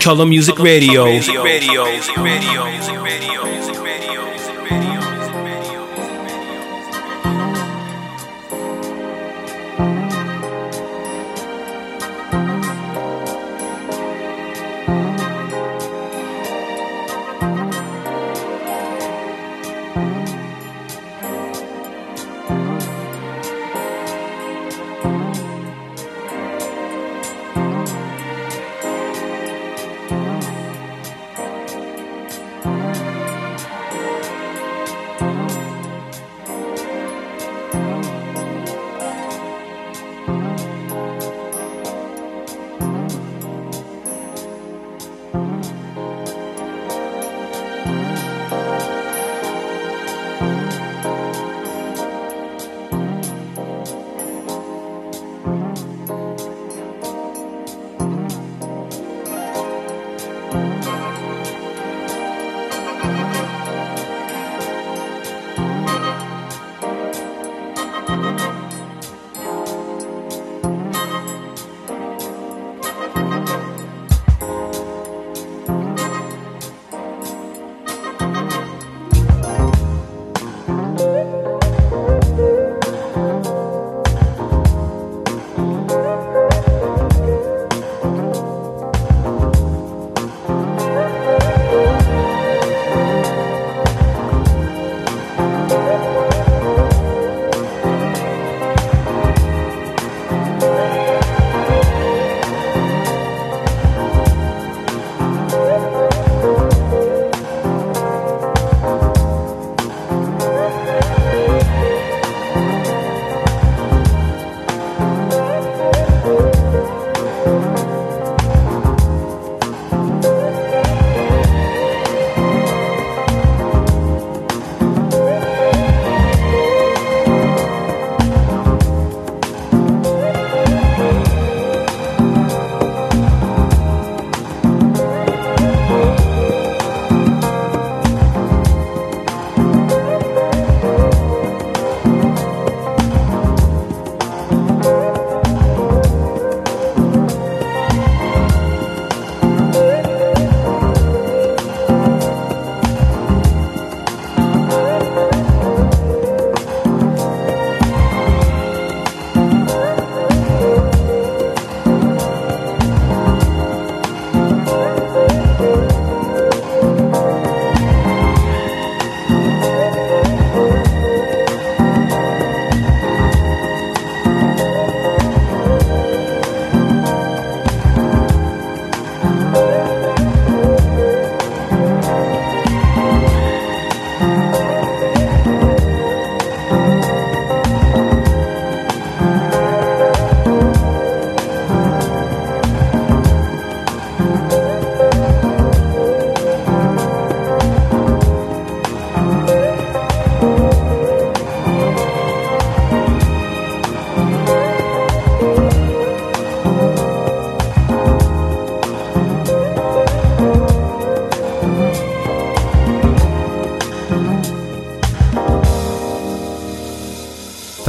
Color Music Radio.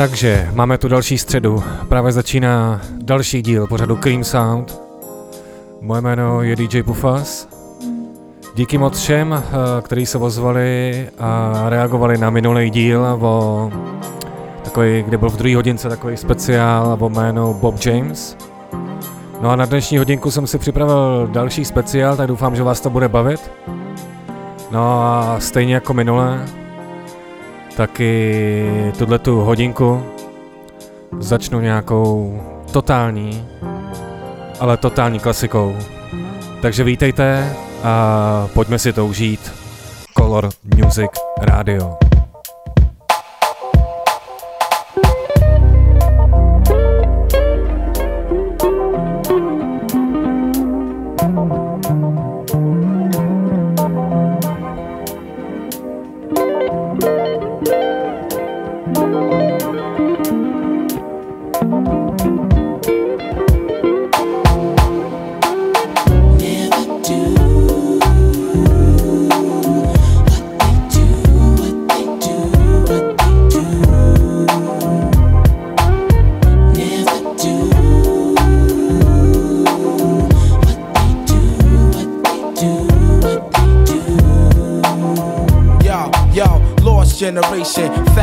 Takže máme tu další středu. Právě začíná další díl pořadu Cream Sound. Moje jméno je DJ Pufas. Díky moc všem, eh, kteří se ozvali a reagovali na minulý díl o takový, kde byl v druhé hodince takový speciál o jménu Bob James. No a na dnešní hodinku jsem si připravil další speciál, tak doufám, že vás to bude bavit. No a stejně jako minule, taky tuhle tu hodinku začnu nějakou totální, ale totální klasikou. Takže vítejte a pojďme si to užít. Color Music Radio. Generation,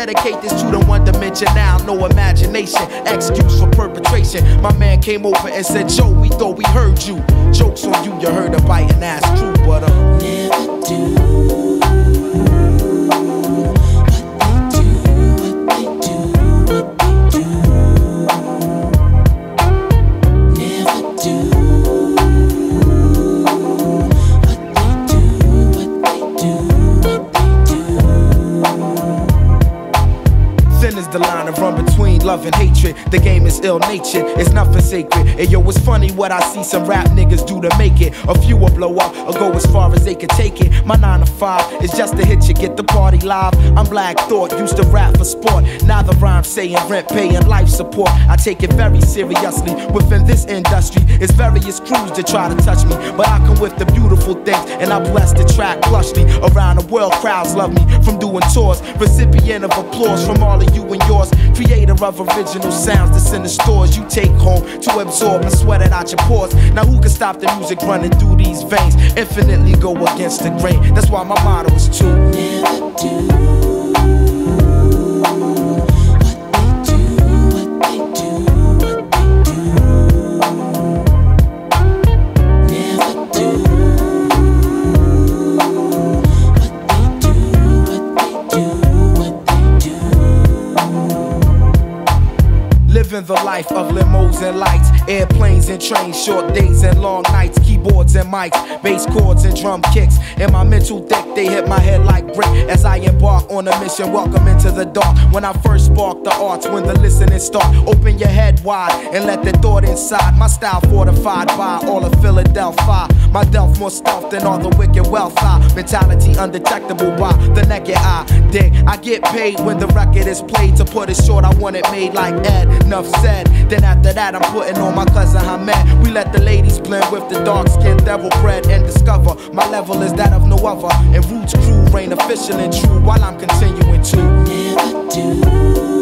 dedicate this to the one dimension now, no imagination, excuse for perpetration. My man came over and said, Joe, we thought we heard you. Jokes on you, you heard a biting ass true, but uh, never do. Ill natured, it's nothing sacred. And yo, it's funny what I see some rap niggas do to make it. A few will blow up or go as far as they can take it. My 9 to 5 is just to hit you, get the party live. I'm Black Thought, used to rap for sport. Now the rhyme saying rent, paying life support. I take it very seriously. Within this industry, it's various crews that try to touch me. But I come with the beautiful things, and I bless the track plushly. Around the world, crowds love me from doing tours. Recipient of applause from all of you and yours. Creator of original sounds that's in the stores you take home to absorb and sweat it out your pores. Now who can stop the music running through these veins? Infinitely go against the grain. That's why my motto is to never do. The life of limos and lights, airplanes and trains, short days and long nights, keyboards and mics, bass chords and drum kicks. In my mental thick, they hit my head like brick as I embark on a mission. Welcome into the dark. When I first spark the arts, when the listening start, open your head wide and let the thought inside. My style fortified by all of Philadelphia. My delf more stealth than all the wicked wealth. High mentality undetectable by the naked eye. Dig, I get paid when the record is played. To put it short, I want it made like Ed. Enough said. Then after that, I'm putting on my cousin Hamed. We let the ladies blend with the dark skinned devil bread and discover my level is that of no other. And Roots crew reign official and true while I'm continuing to never do.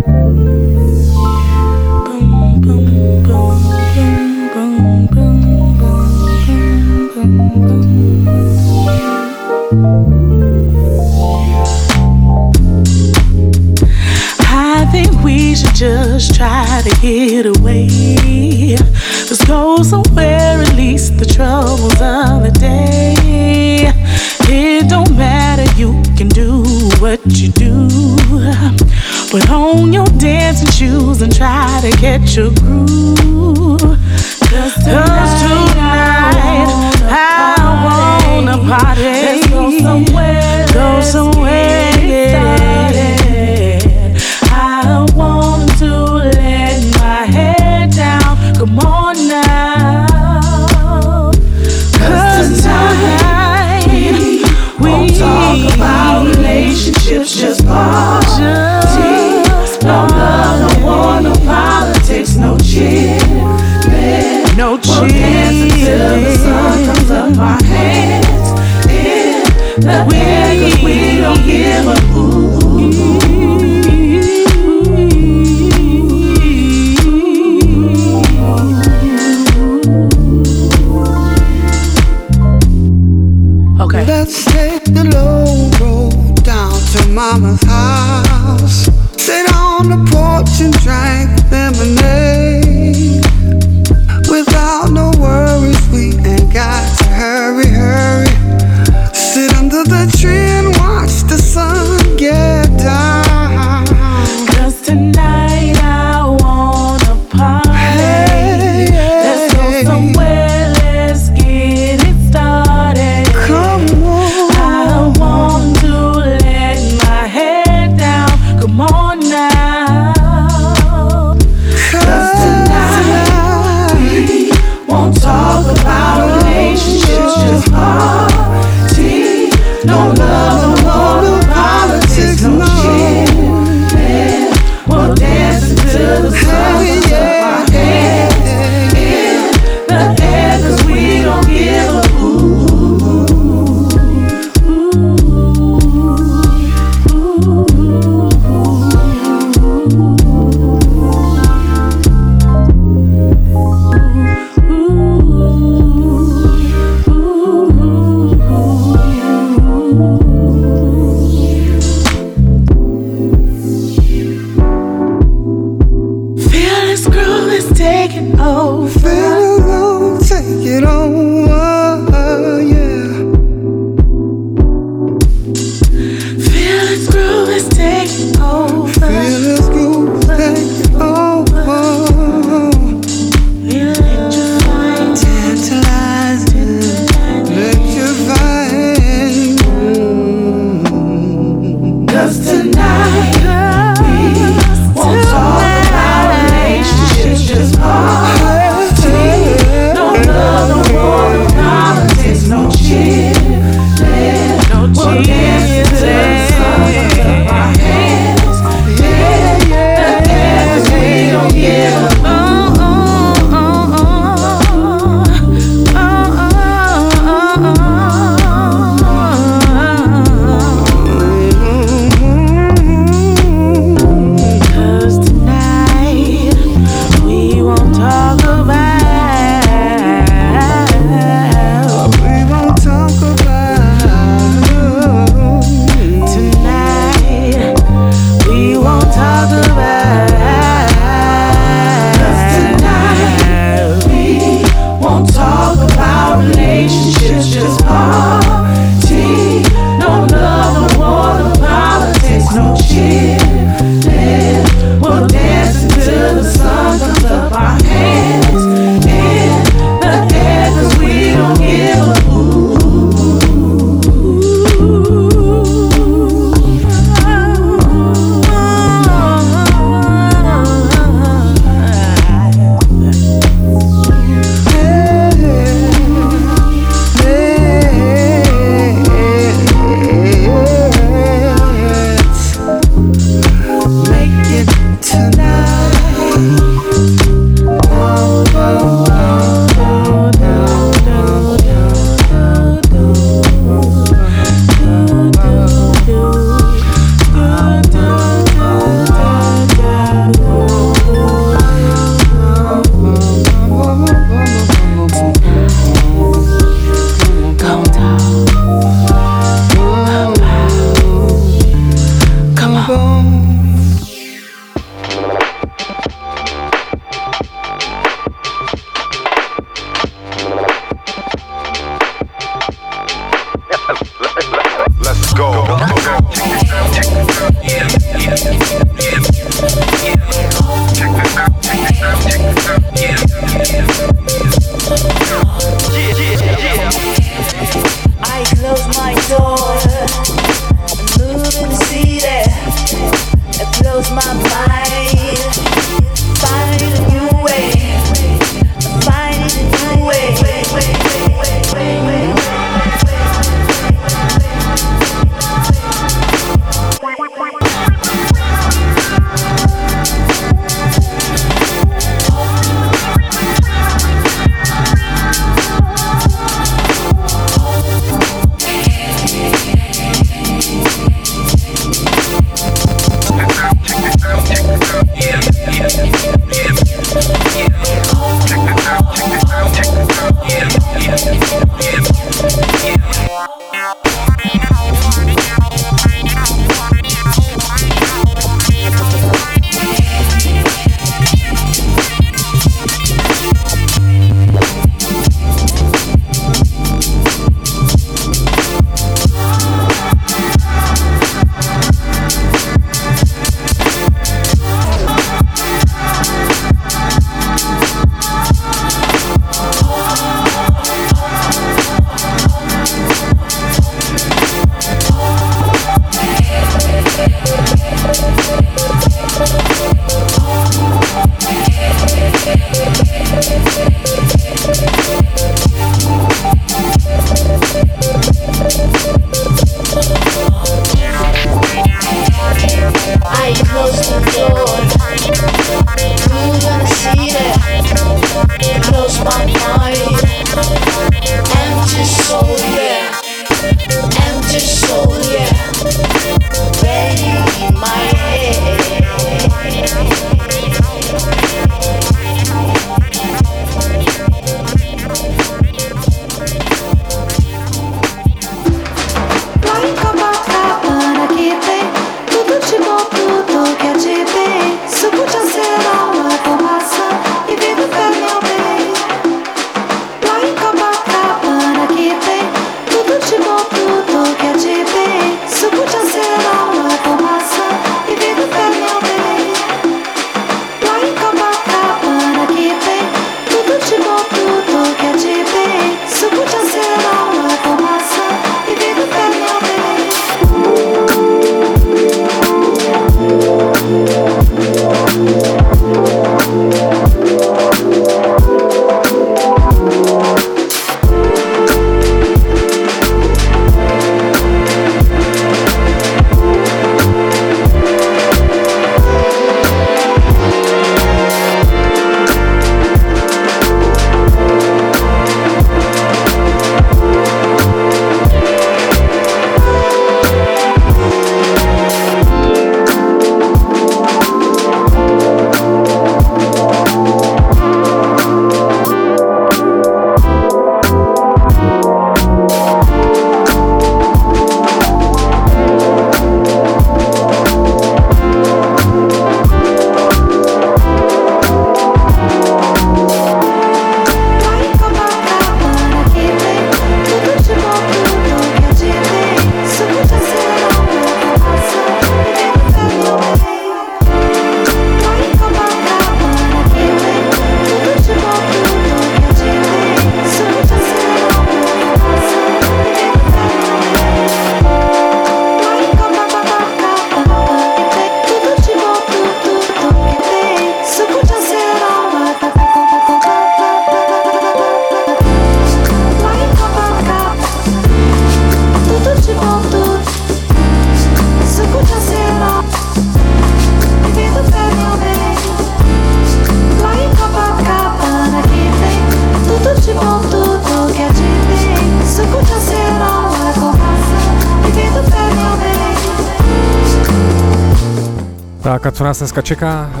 Nás dneska čeká. Eh,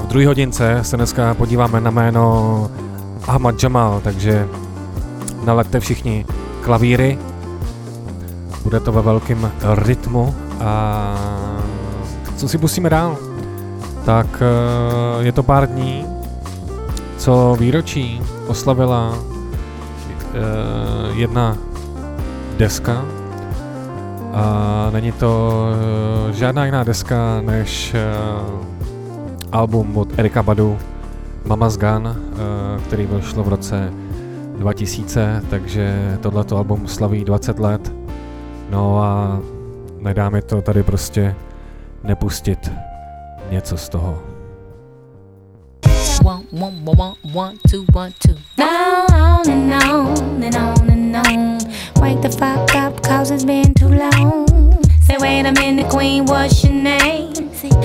v druhé hodince se dneska podíváme na jméno Ahmad Jamal, takže nalete všichni klavíry. Bude to ve velkém rytmu a co si pustíme dál? Tak eh, je to pár dní, co výročí oslavila eh, jedna deska, není to uh, žádná jiná deska než uh, album od Erika Badu Mama's Gun, uh, který vyšlo v roce 2000, takže tohleto album slaví 20 let. No a nedá mi to tady prostě nepustit. něco z toho. One, one, one, one, two, one, two. And on and on and on. What's your name?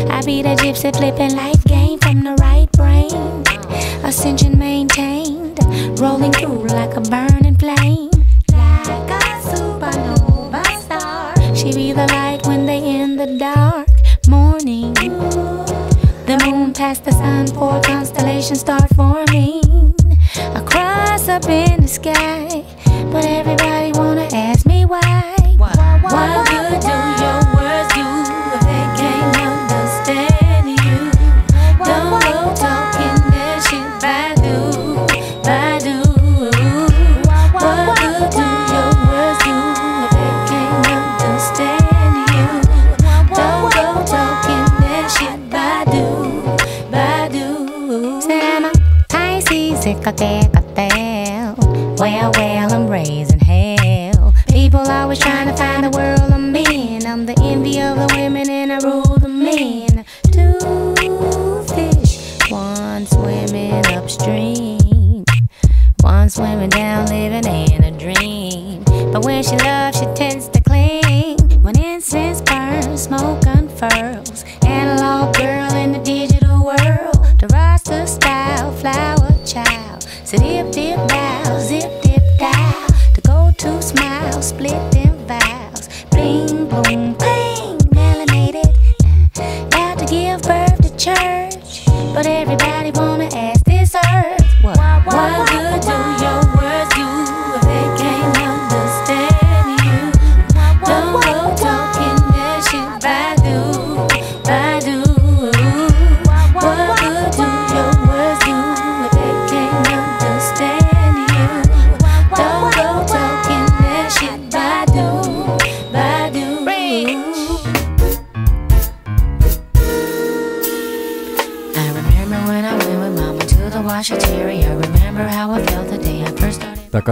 I be the gypsy flipping life game from the right brain. Ascension unfurls.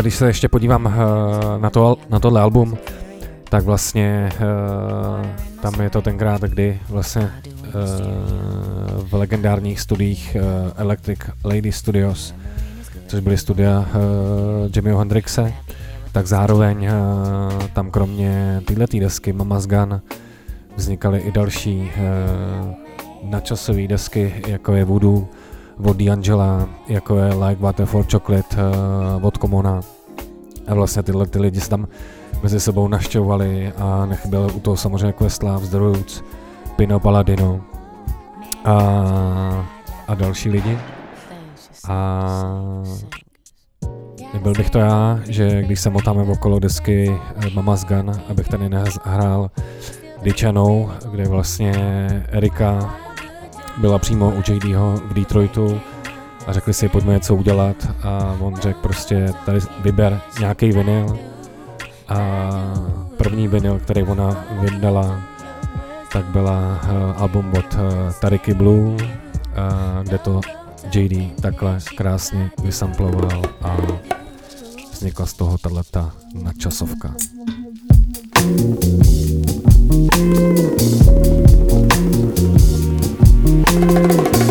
Když se ještě podívám uh, na, to, na tohle album, tak vlastně uh, tam je to tenkrát, kdy vlastně uh, v legendárních studiích Electric Lady Studios, což byly studia Jimmyho Hendrixe, tak zároveň tam kromě této desky Mama's Gun vznikaly i další nadčasové desky, jako je Voodoo od D'Angela, jako je Like Water for Chocolate uh, od Komona. A vlastně tyhle ty lidi se tam mezi sebou našťovali a nechyběl u toho samozřejmě Questlove, The Roots, Pino Palladino a, a další lidi. A nebyl bych to já, že když se motáme okolo desky eh, Mama's Gun, abych tady nehrál Dičanou, kde vlastně Erika byla přímo u JDho v Detroitu a řekli si, pojďme něco udělat a on řekl prostě, tady vyber nějaký vinyl a první vinyl, který ona vydala, tak byla uh, album od uh, Tariky Blue, uh, kde to JD takhle krásně vysamploval a vznikla z toho tato nadčasovka. cherry, thank you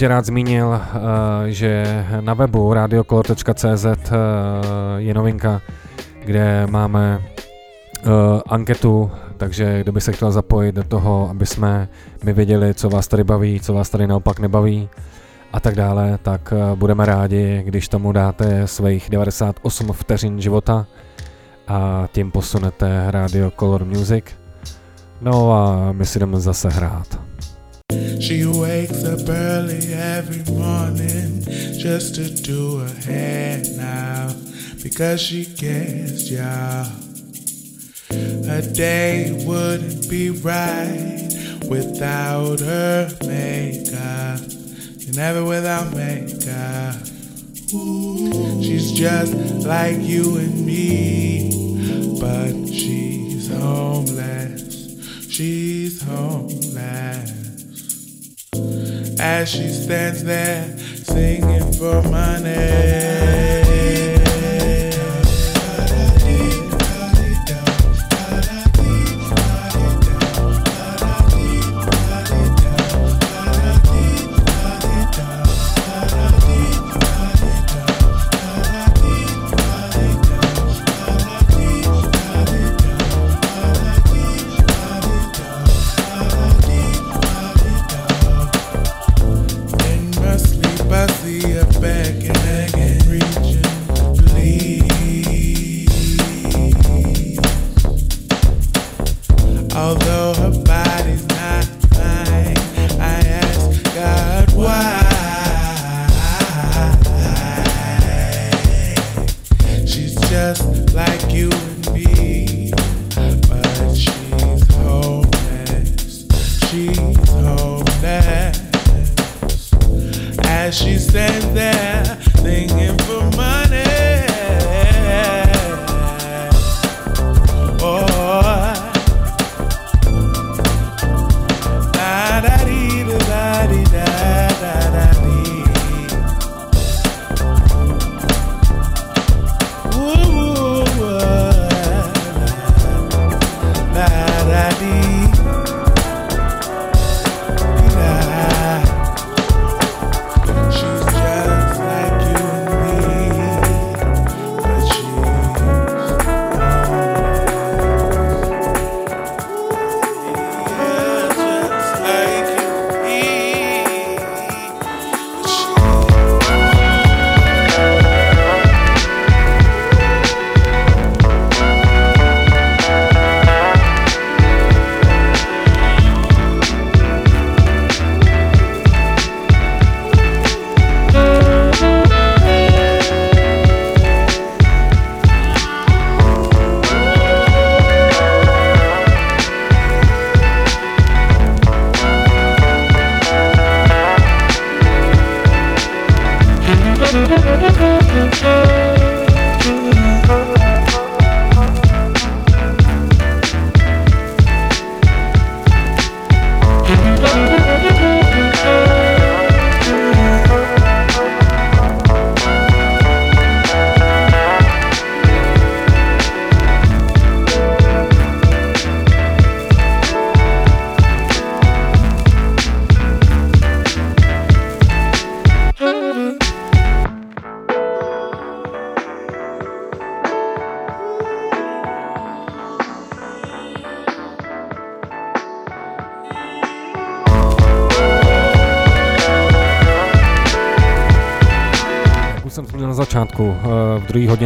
určitě rád zmínil, eh, že na webu radiokolor.cz eh, je novinka, kde máme eh, anketu, takže kdo by se chtěl zapojit do toho, aby jsme my věděli, co vás tady baví, co vás tady naopak nebaví a tak dále, tak budeme rádi, když tomu dáte svých 98 vteřin života a tím posunete Radio Color Music. No a my si jdeme zase hrát. She wakes up early every morning just to do her hair now because she cares, yeah. Her day wouldn't be right without her makeup. you never without makeup. She's just like you and me, but she's homeless. She's homeless as she stands there singing for money. sabia.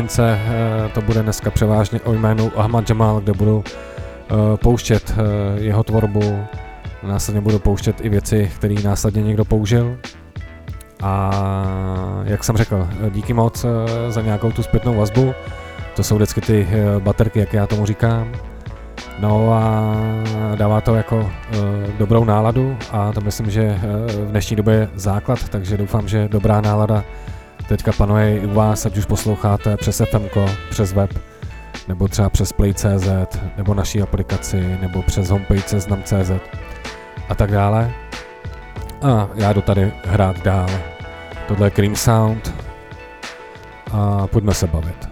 Hodince eh, to bude dneska převážně o jménu Ahmad Jamal, kde budu eh, pouštět jeho tvorbu, následně budu pouštět i věci, které následně někdo použil. A jak jsem řekl, díky moc za nějakou tu zpětnou vazbu. To jsou vždycky ty baterky, jak já tomu říkám. No a dává to jako uh, dobrou náladu a to myslím, že uh, v dnešní době je základ, takže doufám, že dobrá nálada teďka panuje i u vás, ať už posloucháte přes FM, přes web, nebo třeba přes Play.cz, nebo naší aplikaci, nebo přes homepage seznam.cz a tak dále. A já jdu tady hrát dál. Tohle je Cream Sound a pojďme se bavit.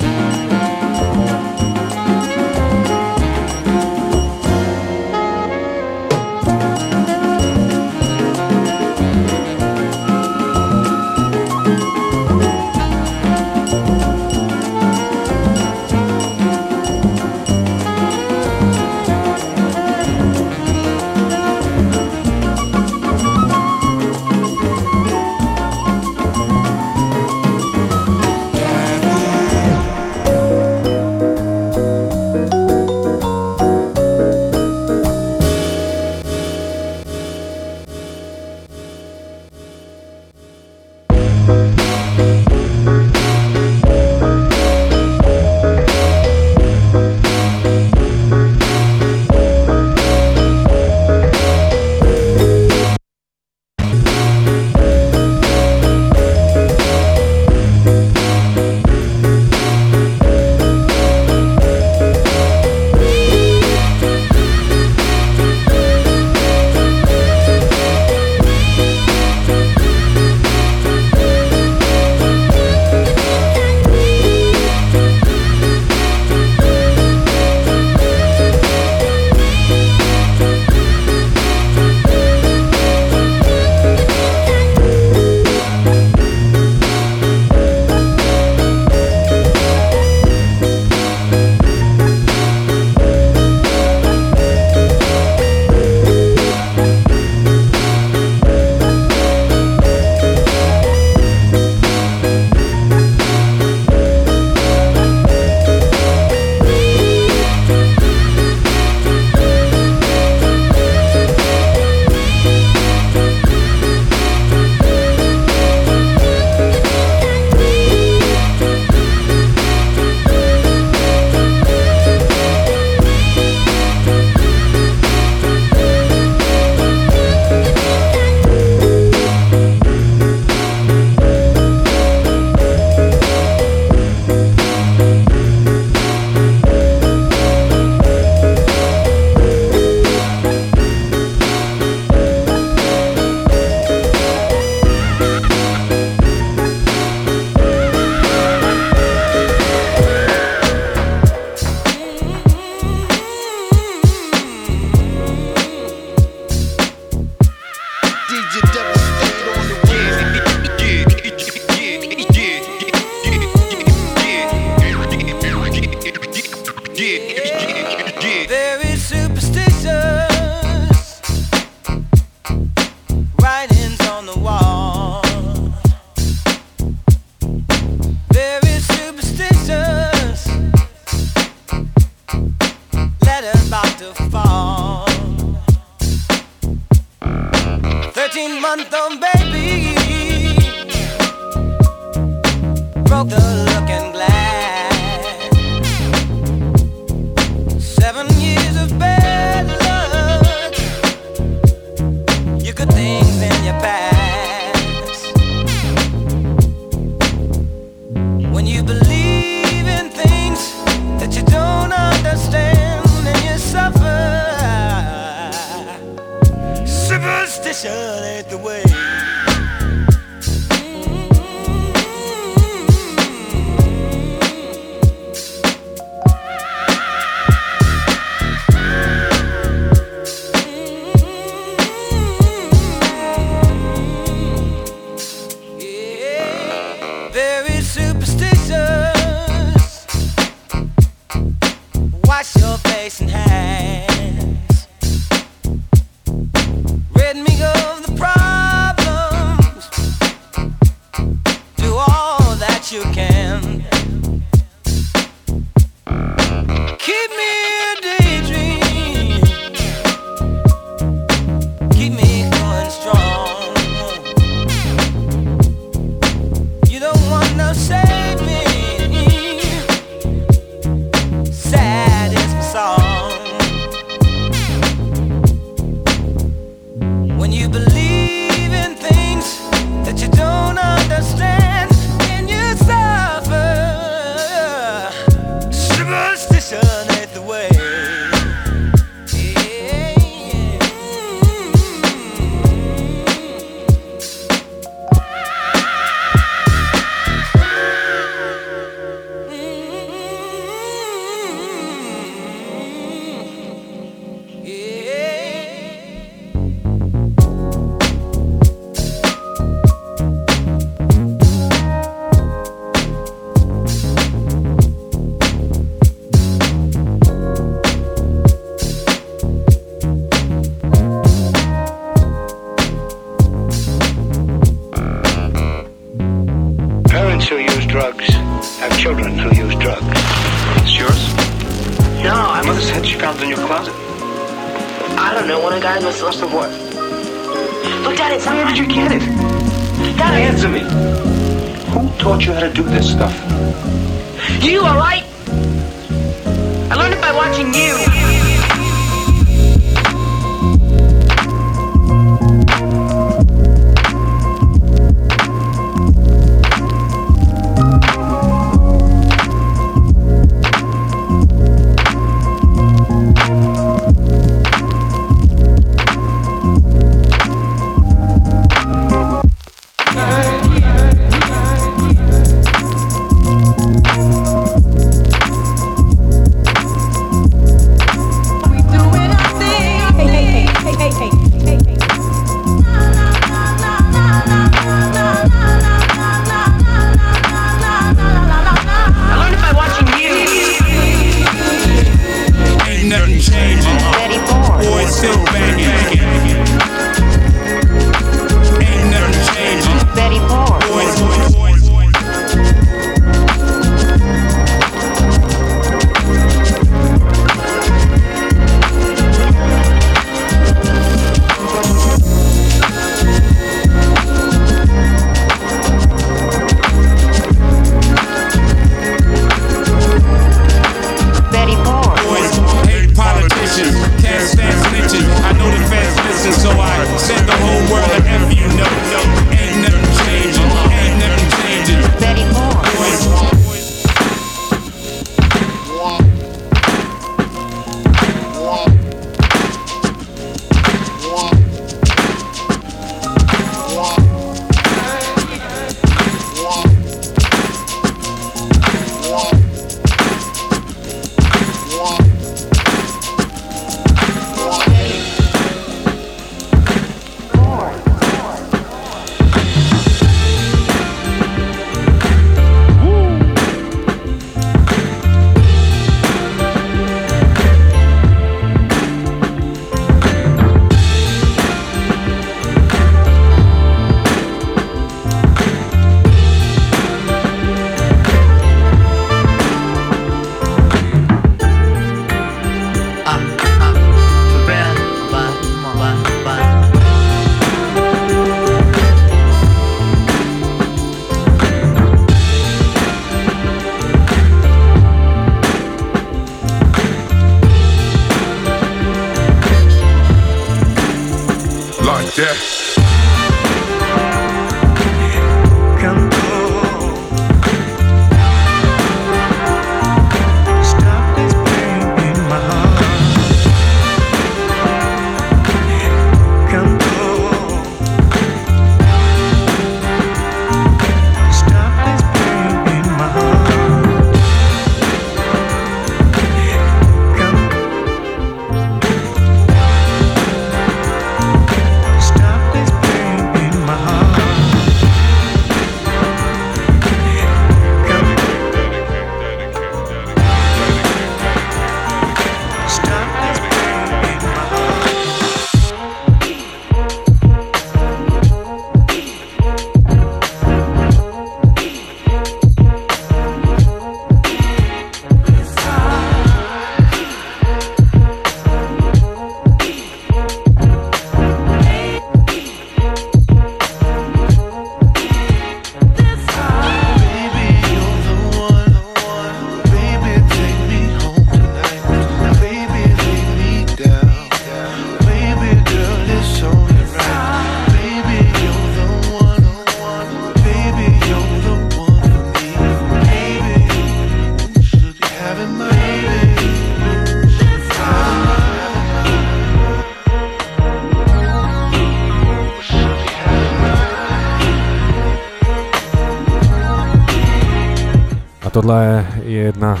Tohle je jedna uh,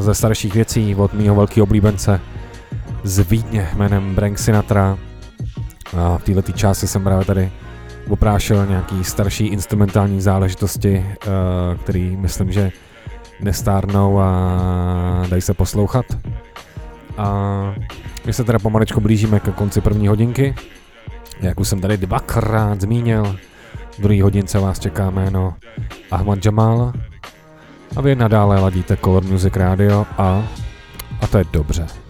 ze starších věcí od mýho velkého oblíbence z Vídně jménem Brank Sinatra. A v této části jsem právě tady oprášel nějaký starší instrumentální záležitosti, uh, který myslím, že nestárnou a dají se poslouchat. A my se teda pomalečku blížíme ke konci první hodinky. Jak už jsem tady dvakrát zmínil, v druhé hodince vás čeká jméno Ahmad Jamal a vy nadále ladíte Color Music Radio a, a to je dobře.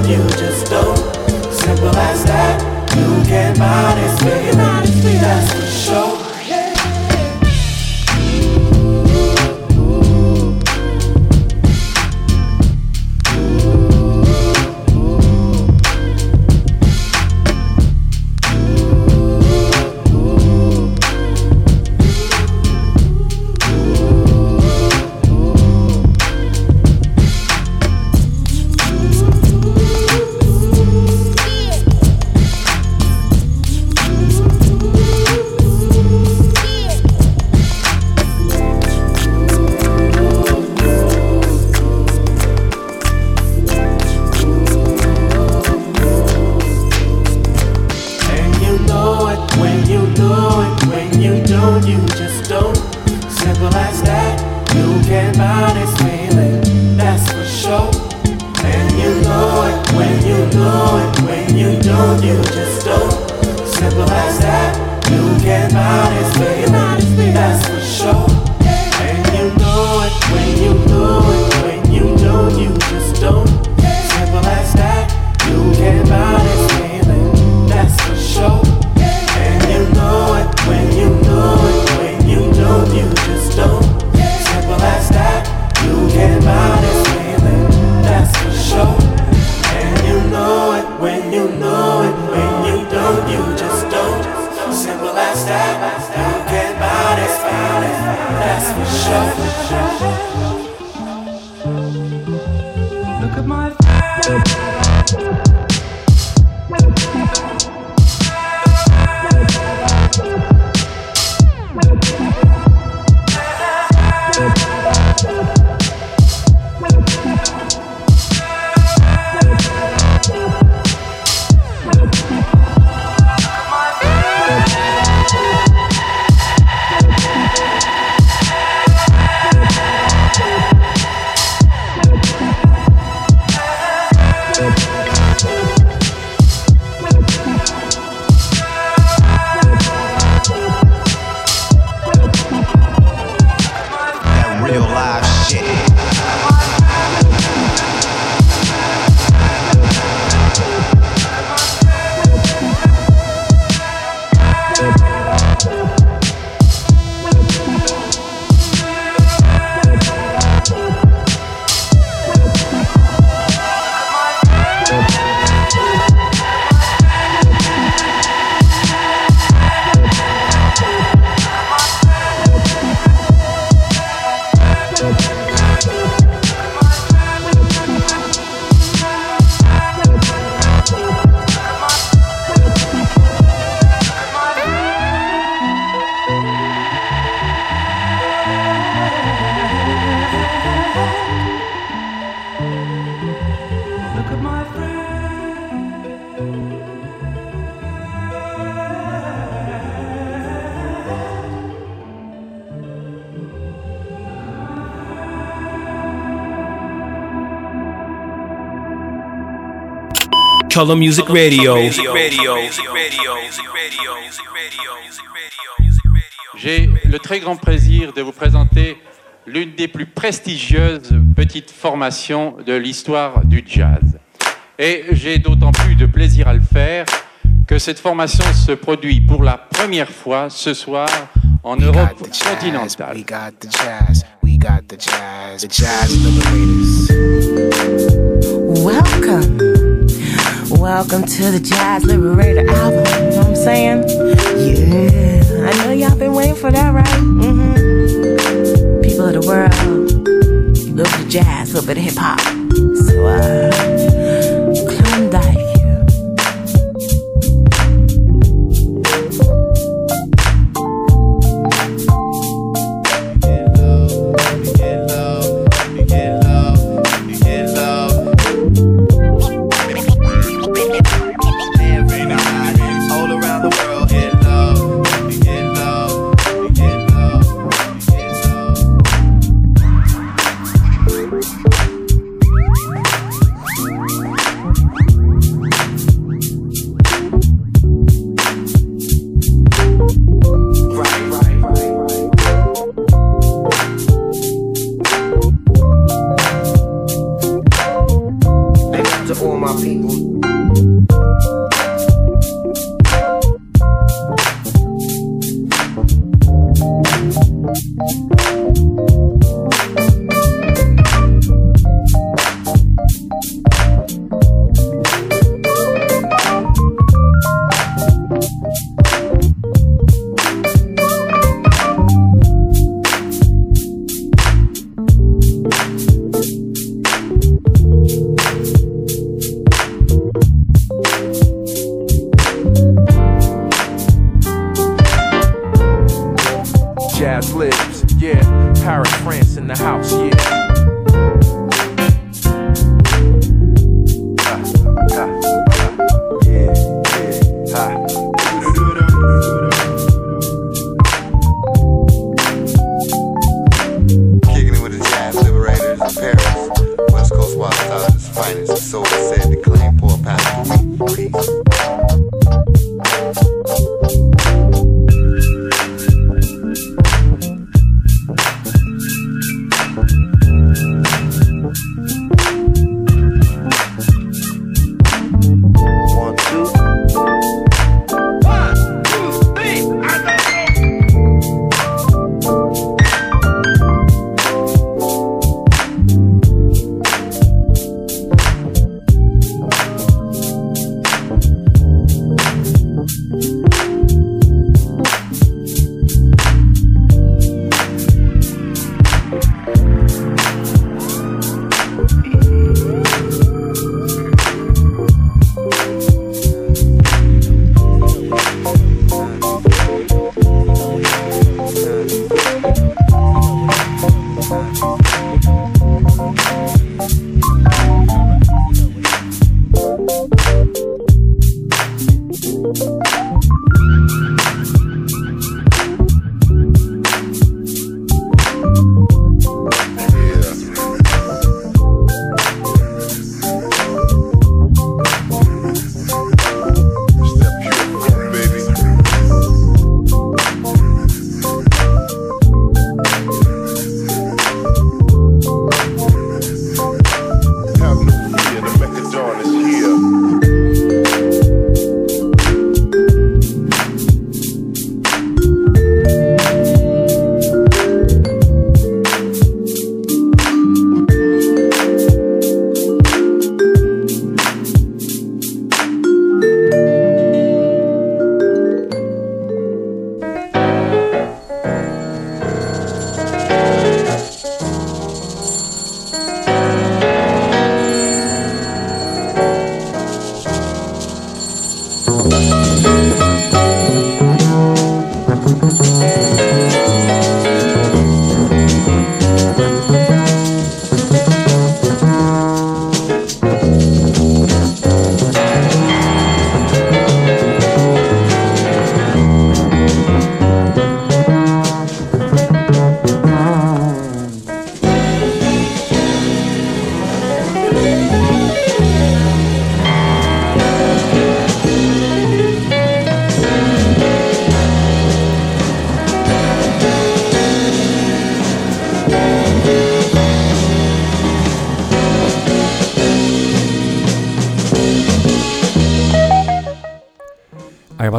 you just don't. Simple as that. You can't buy this. Color Music Radio. J'ai le très grand plaisir de vous présenter l'une des plus prestigieuses petites formations de l'histoire du jazz. Et j'ai d'autant plus de plaisir à le faire que cette formation se produit pour la première fois ce soir en Europe continentale. We got the jazz, we got the jazz, the jazz Welcome. Welcome to the Jazz Liberator album. You know what I'm saying? Yeah. I know y'all been waiting for that, right? Mm-hmm. People of the world, a little bit of jazz, a little bit of hip hop. So, uh, Klondike.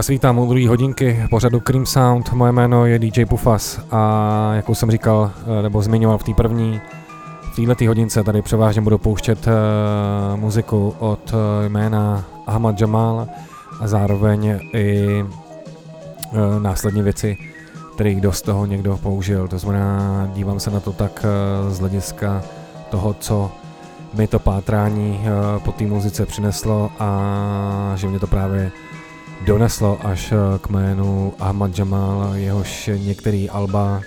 Vás vítám u druhé hodinky pořadu Cream Sound. Moje jméno je DJ Pufas a jak už jsem říkal, eh, nebo zmiňoval v té první, v této hodince tady převážně budu pouštět uh, muziku od uh, jména Ahmad Jamal a zároveň i uh, následně věci, které kdo z toho někdo použil. To znamená, dívám se na to tak uh, z hlediska toho, co mi to pátrání po té muzice přineslo a že mě to právě doneslo až eh, k jménu Ahmad Jamal, jehož některý alba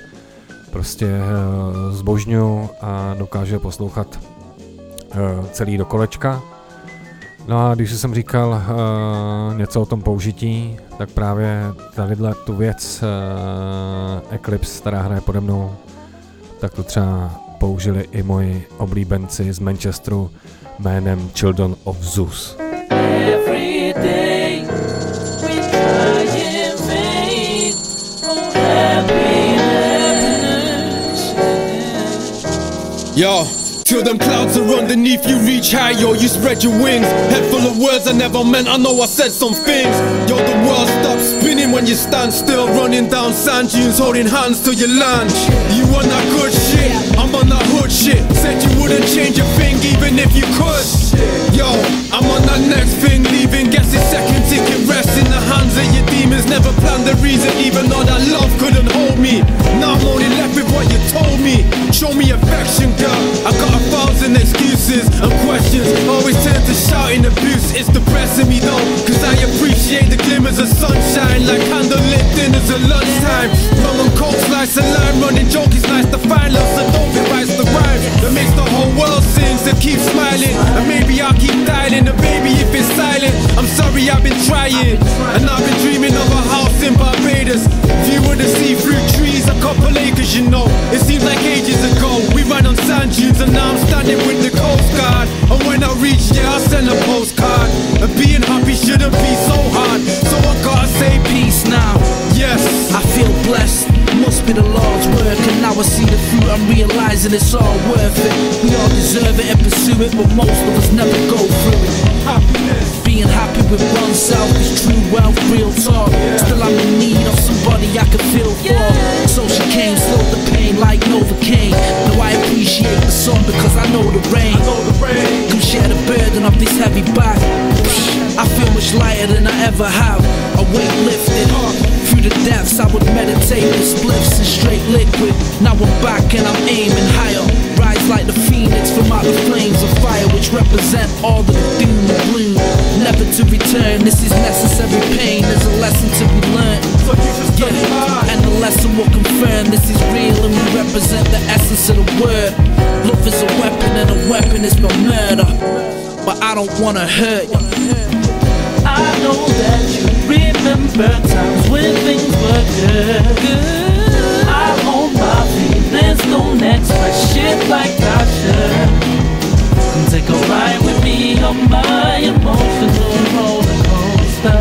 prostě eh, zbožňuju a dokáže poslouchat eh, celý do kolečka. No a když jsem říkal něco o tom použití, tak právě tadyhle tu věc Eclipse, která hraje pode mnou, tak to třeba použili i moji oblíbenci z Manchesteru jménem Children of Zeus. Every day. Yo, till them clouds are underneath you reach high, yo, you spread your wings. Head full of words I never meant, I know I said some things. Yo, the world stops spinning when you stand still, running down sand dunes, holding hands till you land. You on that good shit, I'm on that hood shit. Said you wouldn't change a thing even if you could. Yo, I'm on that next thing, leaving, guess it's second ticket, rest in the hands of your demons. Never planned the reason, even though that love couldn't hold what you told me. Show me affection, girl. I got a thousand excuses and questions. Always tend to shout in abuse. It's depressing me though, cause I appreciate the glimmers of sunshine like candlelit dinners at lunchtime. Rum and coke, slice of lime, running joke is nice to find. Love so don't the rhyme that makes the whole world sing. So keep smiling, and maybe I'll keep dialing. And baby, if it's silent, I'm sorry I've been trying. And I've been dreaming of a house in Barbados. View of the sea through trees, a couple acres, you know. It seems like ages ago. We ran on sand dunes, and now I'm standing with the Coast Guard. And when I reach, yeah, I'll send a postcard. And being happy shouldn't be so hard. So I gotta say peace now. Yes, I feel blessed. Must be the Lord's work, and now I see the fruit. I'm realizing it's all worth it. We all deserve it and pursue it, but most of us never go through it. happiness. Being happy with oneself is true wealth, real talk. Still, I'm in need of somebody I can feel for. So she came, slowed the pain like Novocaine. Now I appreciate the sun because I know the rain. Come share the burden of this heavy bag. I feel much lighter than I ever have. A weight lifted the depths. I would meditate with spliffs and straight liquid. Now I'm back and I'm aiming higher. Rise like the phoenix from out the flames of fire, which represent all the doom and gloom. Never to return. This is necessary pain. There's a lesson to be learned. Yeah, and the lesson will confirm this is real and we represent the essence of the word. Love is a weapon and a weapon is for murder. But I don't wanna hurt you. I know that you remember times when things were good. good. I hold my feelings, don't express shit like I should. Take a ride with me on my emotional roller coaster.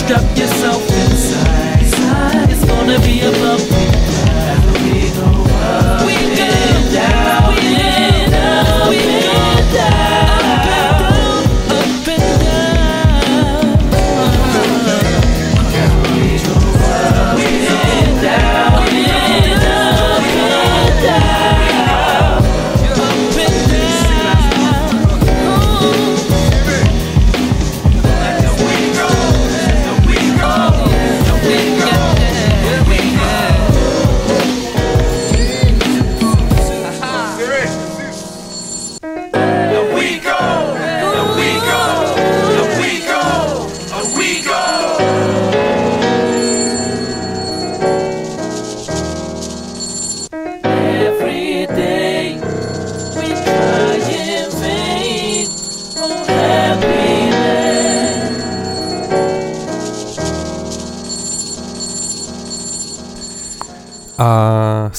Strap yourself inside. It's gonna be a bumpy ride. We go up we go down,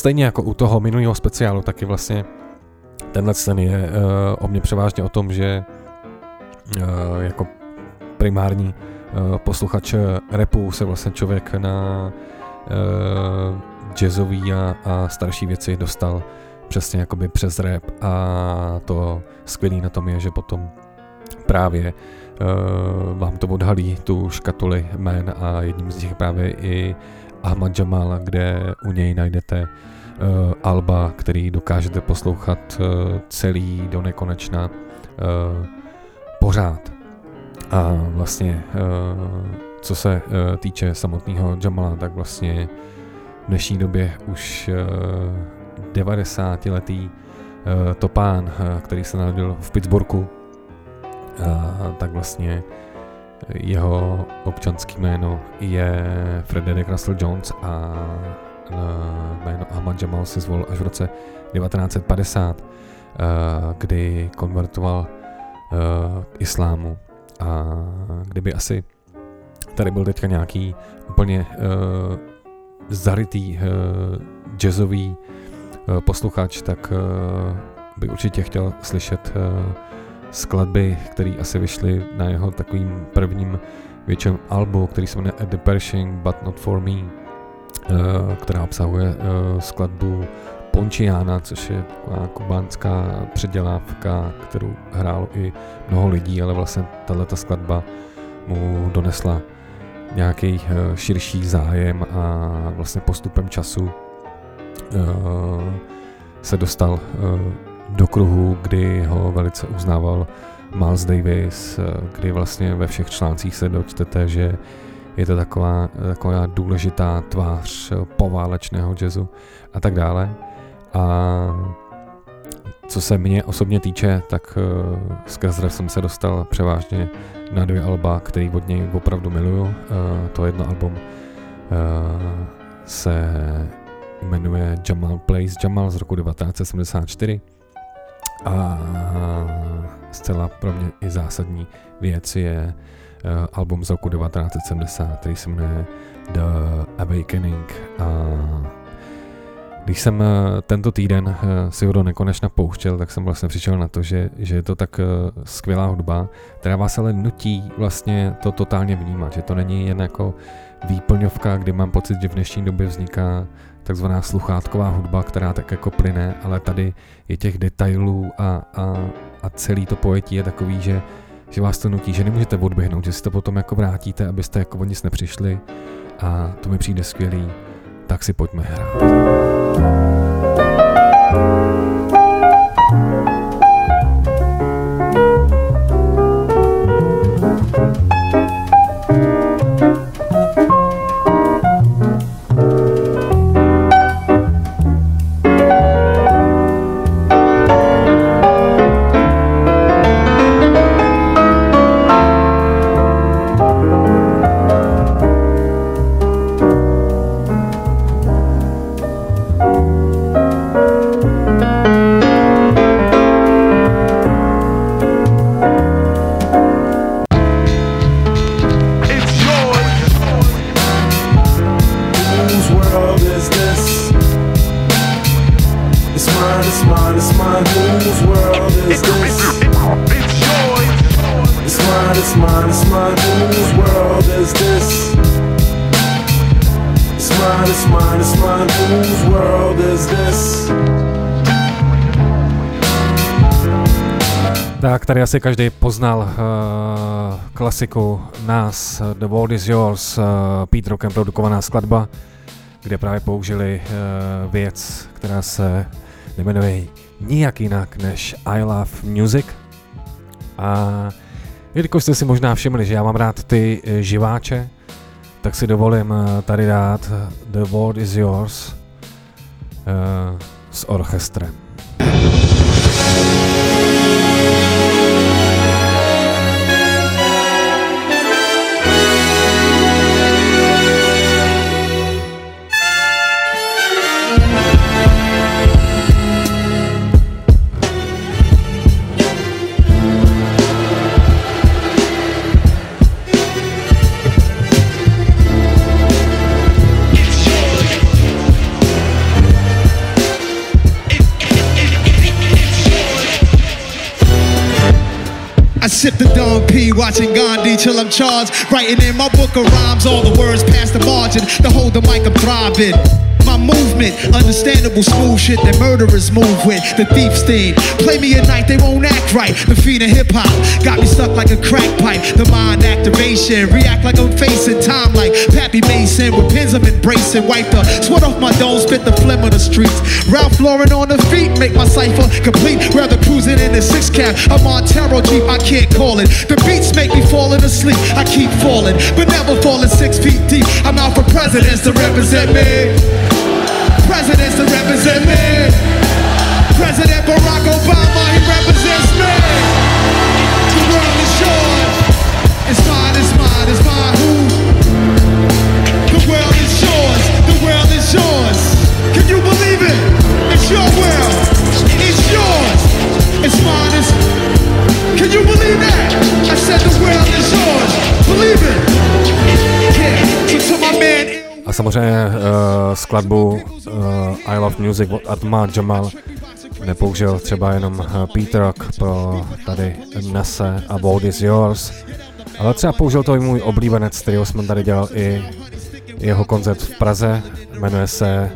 stejně jako u toho minulého speciálu, taky vlastně tenhle ten je uh, o mě převážně o tom, že uh, jako primární uh, posluchač repu se vlastně člověk na uh, jazzový a, a starší věci dostal přesně jakoby přes rap a to skvělý na tom je, že potom právě uh, vám to odhalí tu škatuli jmén a jedním z nich právě i Ahmad Jamal, kde u něj najdete uh, alba, který dokážete poslouchat uh, celý do nekonečna uh, pořád. A vlastně, uh, co se uh, týče samotného Jamala, tak vlastně v dnešní době už uh, 90 letý uh, topán, uh, který se narodil v Pittsburghu, uh, tak vlastně jeho občanský jméno je Frederick Russell Jones a jméno Ahmad Jamal si zvolil až v roce 1950, kdy konvertoval k islámu. A kdyby asi tady byl teďka nějaký úplně zarytý jazzový posluchač, tak by určitě chtěl slyšet skladby, které asi vyšly na jeho takovým prvním větším albu, který se jmenuje the Pershing But Not For Me, uh, která obsahuje uh, skladbu Pončiana, což je taková kubánská předělávka, kterou hrálo i mnoho lidí, ale vlastně tato skladba mu donesla nějaký uh, širší zájem a vlastně postupem času se dostal do kruhu, kdy ho velice uznával Miles Davis, kdy vlastně ve všech článcích se dočtete, že je to taková, taková důležitá tvář poválečného jazzu a tak dále. A co se mě osobně týče, tak skrz rap jsem se dostal převážně na dvě alba, který od něj opravdu miluju. To jedno album se jmenuje Jamal Place Jamal z roku 1974 a zcela pro mě i zásadní věc je uh, album z roku 1970, který se jmenuje The Awakening. A když jsem eh, tento týden eh, si ho do nekonečna pouštěl, tak jsem vlastně přišel na to, že, že je to tak skvělá hudba, která vás ale nutí vlastně to totálně vnímat, že to není jen jako výplňovka, kdy mám pocit, že v dnešní době vzniká takzvaná sluchátková hudba, která tak jako plyne, ale tady je těch detailů a, a, a celý to pojetí je takový, že, že vás to nutí, že nemůžete odběhnout, že si to potom jako vrátíte, abyste jako o nic nepřišli a to mi přijde skvělý, tak si pojďme hrát. Tady asi každý poznal uh, klasiku nás, The World is Yours, uh, Pete Rockem produkovaná skladba, kde právě použili uh, věc, která se nemenuje nijak jinak než I Love Music. A jelikož jste si možná všimli, že já mám rád ty živáče, tak si dovolím tady dát The World is Yours uh, s orchestrem. Sip the Dom P, watching Gandhi till I'm charged. Writing in my book of rhymes, all the words past the margin. To hold the mic, I'm thriving my movement. Understandable smooth shit that murderers move with. The thief's theme. Play me at night, they won't act right. The feet of hip hop got me stuck like a crack pipe. The mind activation. React like I'm facing time like Pappy Mason. With pins I'm embracing. Wipe the sweat off my dome, spit the phlegm of the streets. Ralph Lauren on the feet, make my cipher complete. Rather cruising in the six cap. A Montero Jeep, I can't call it. The beats make me falling asleep. I keep falling, but never falling six feet deep. I'm out for presidents to represent me. Presidents to represent me. President Barack Obama, A samozřejmě uh, skladbu uh, I Love Music od Atma Jamal nepoužil třeba jenom eh, Peter Rock pro tady Nase a World is Yours, ale třeba použil to i můj oblíbenec, kterýho jsme tady dělal i jeho koncert v Praze, jmenuje se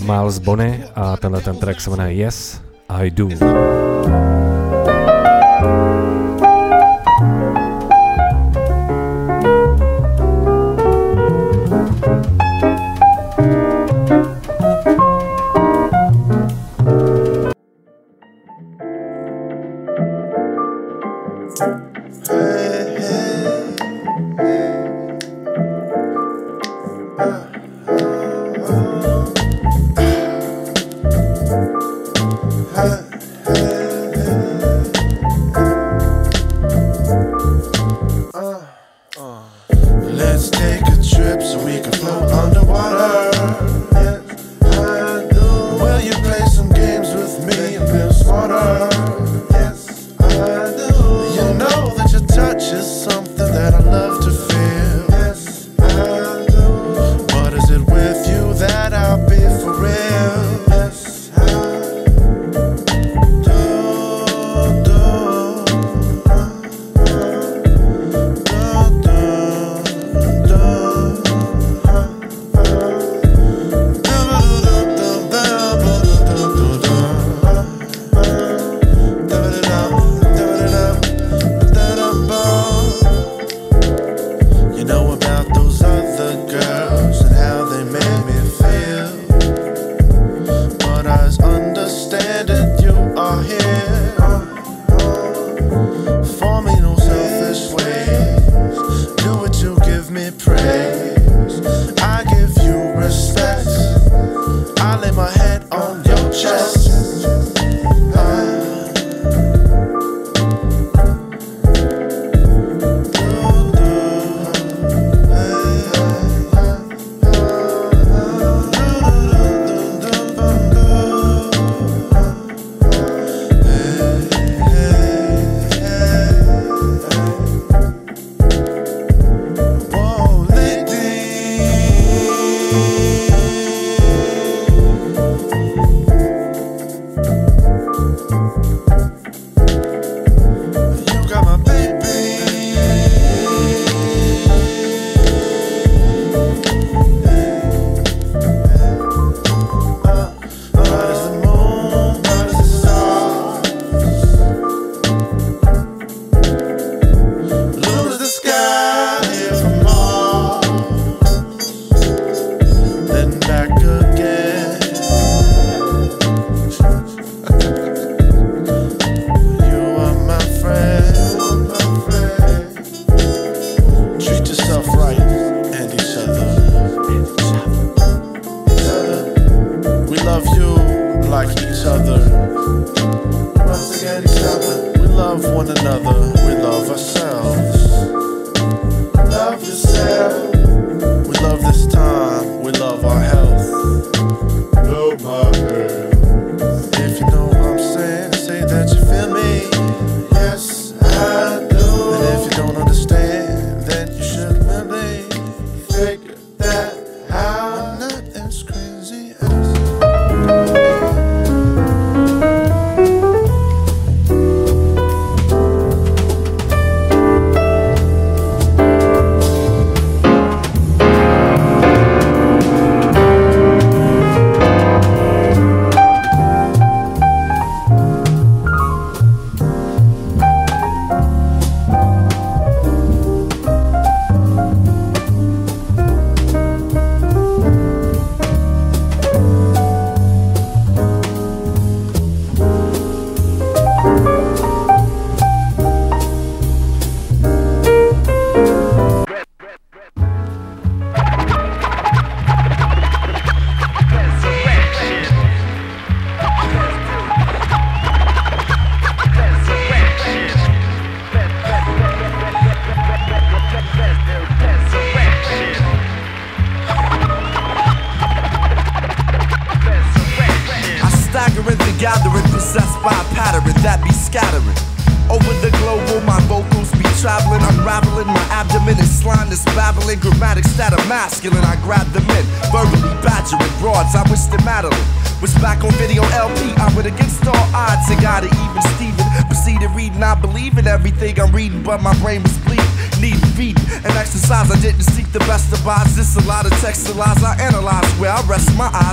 Miles Bonny a tenhle ten track se jmenuje Yes, I Do.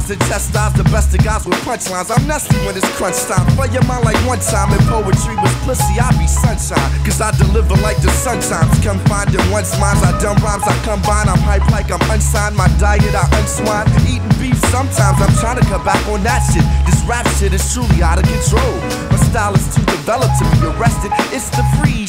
My eyes and the best of guys with punchlines. I'm nasty when it's crunch time. Play your mind like one time in poetry was pussy. I be sunshine, cause I deliver like the sun times. Come find it once. I dumb rhymes, I combine. I'm hype like I'm unsigned. My diet, I unswine. Eating beef sometimes. I'm trying to cut back on that shit. This rap shit is truly out of control. My style is too developed to be arrested. It's the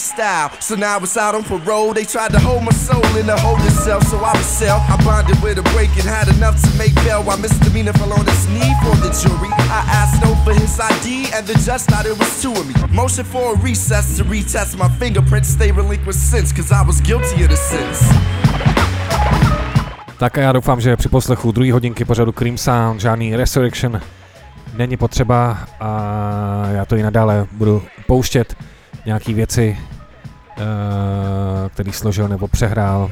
freestyle. So now it's out on parole. They tried to hold my soul in a holding cell, so I was sell. I bonded with a break and had enough to make bail. While misdemeanor fell on his knee for the jury. I asked no for his ID, and the judge thought it was two of me. Motion for a recess to retest my fingerprints. Stay relinquished since, cause I was guilty of the sins. Tak a já doufám, že při poslechu druhé hodinky pořadu Cream Sound žádný Resurrection není potřeba a já to i nadále budu pouštět nějaký věci, který složil nebo přehrál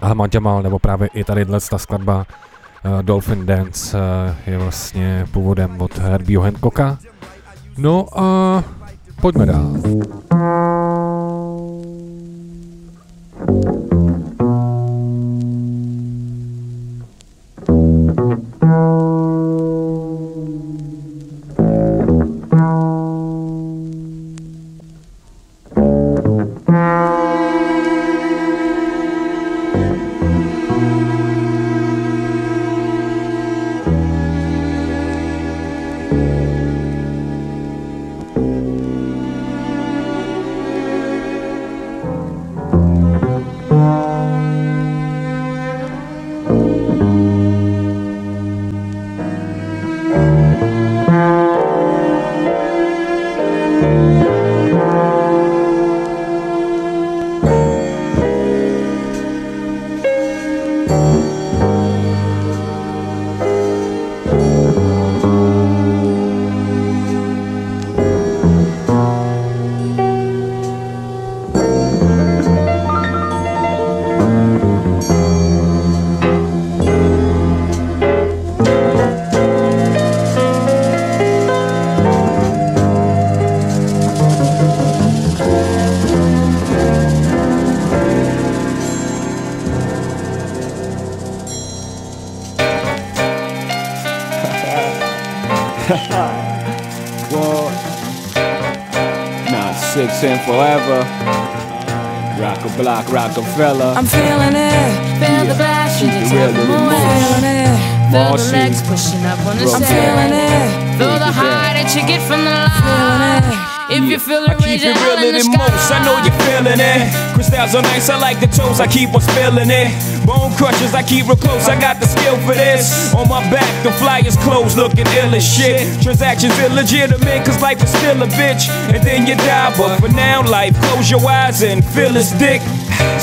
Ahmad Jamal, nebo právě i tady ta skladba uh, Dolphin Dance uh, je vlastně původem od Herbieho Hancocka. No a pojďme dál. Rockefeller. I'm feeling it, feel the it real in Feeling it, feel the legs pushing up on the I'm feeling it, feel the high that you get from the it. If you feel it, I keep it realer than most. I know you're feeling it. Crystals are nice, I like the toes. I keep on spilling it. Bone crushers, I keep real close. I got the skill for this. On my back, the flyers closed, looking ill as shit. Transactions illegitimate, cause life is still a bitch. And then you die, but for now, life, close your eyes and feel this dick.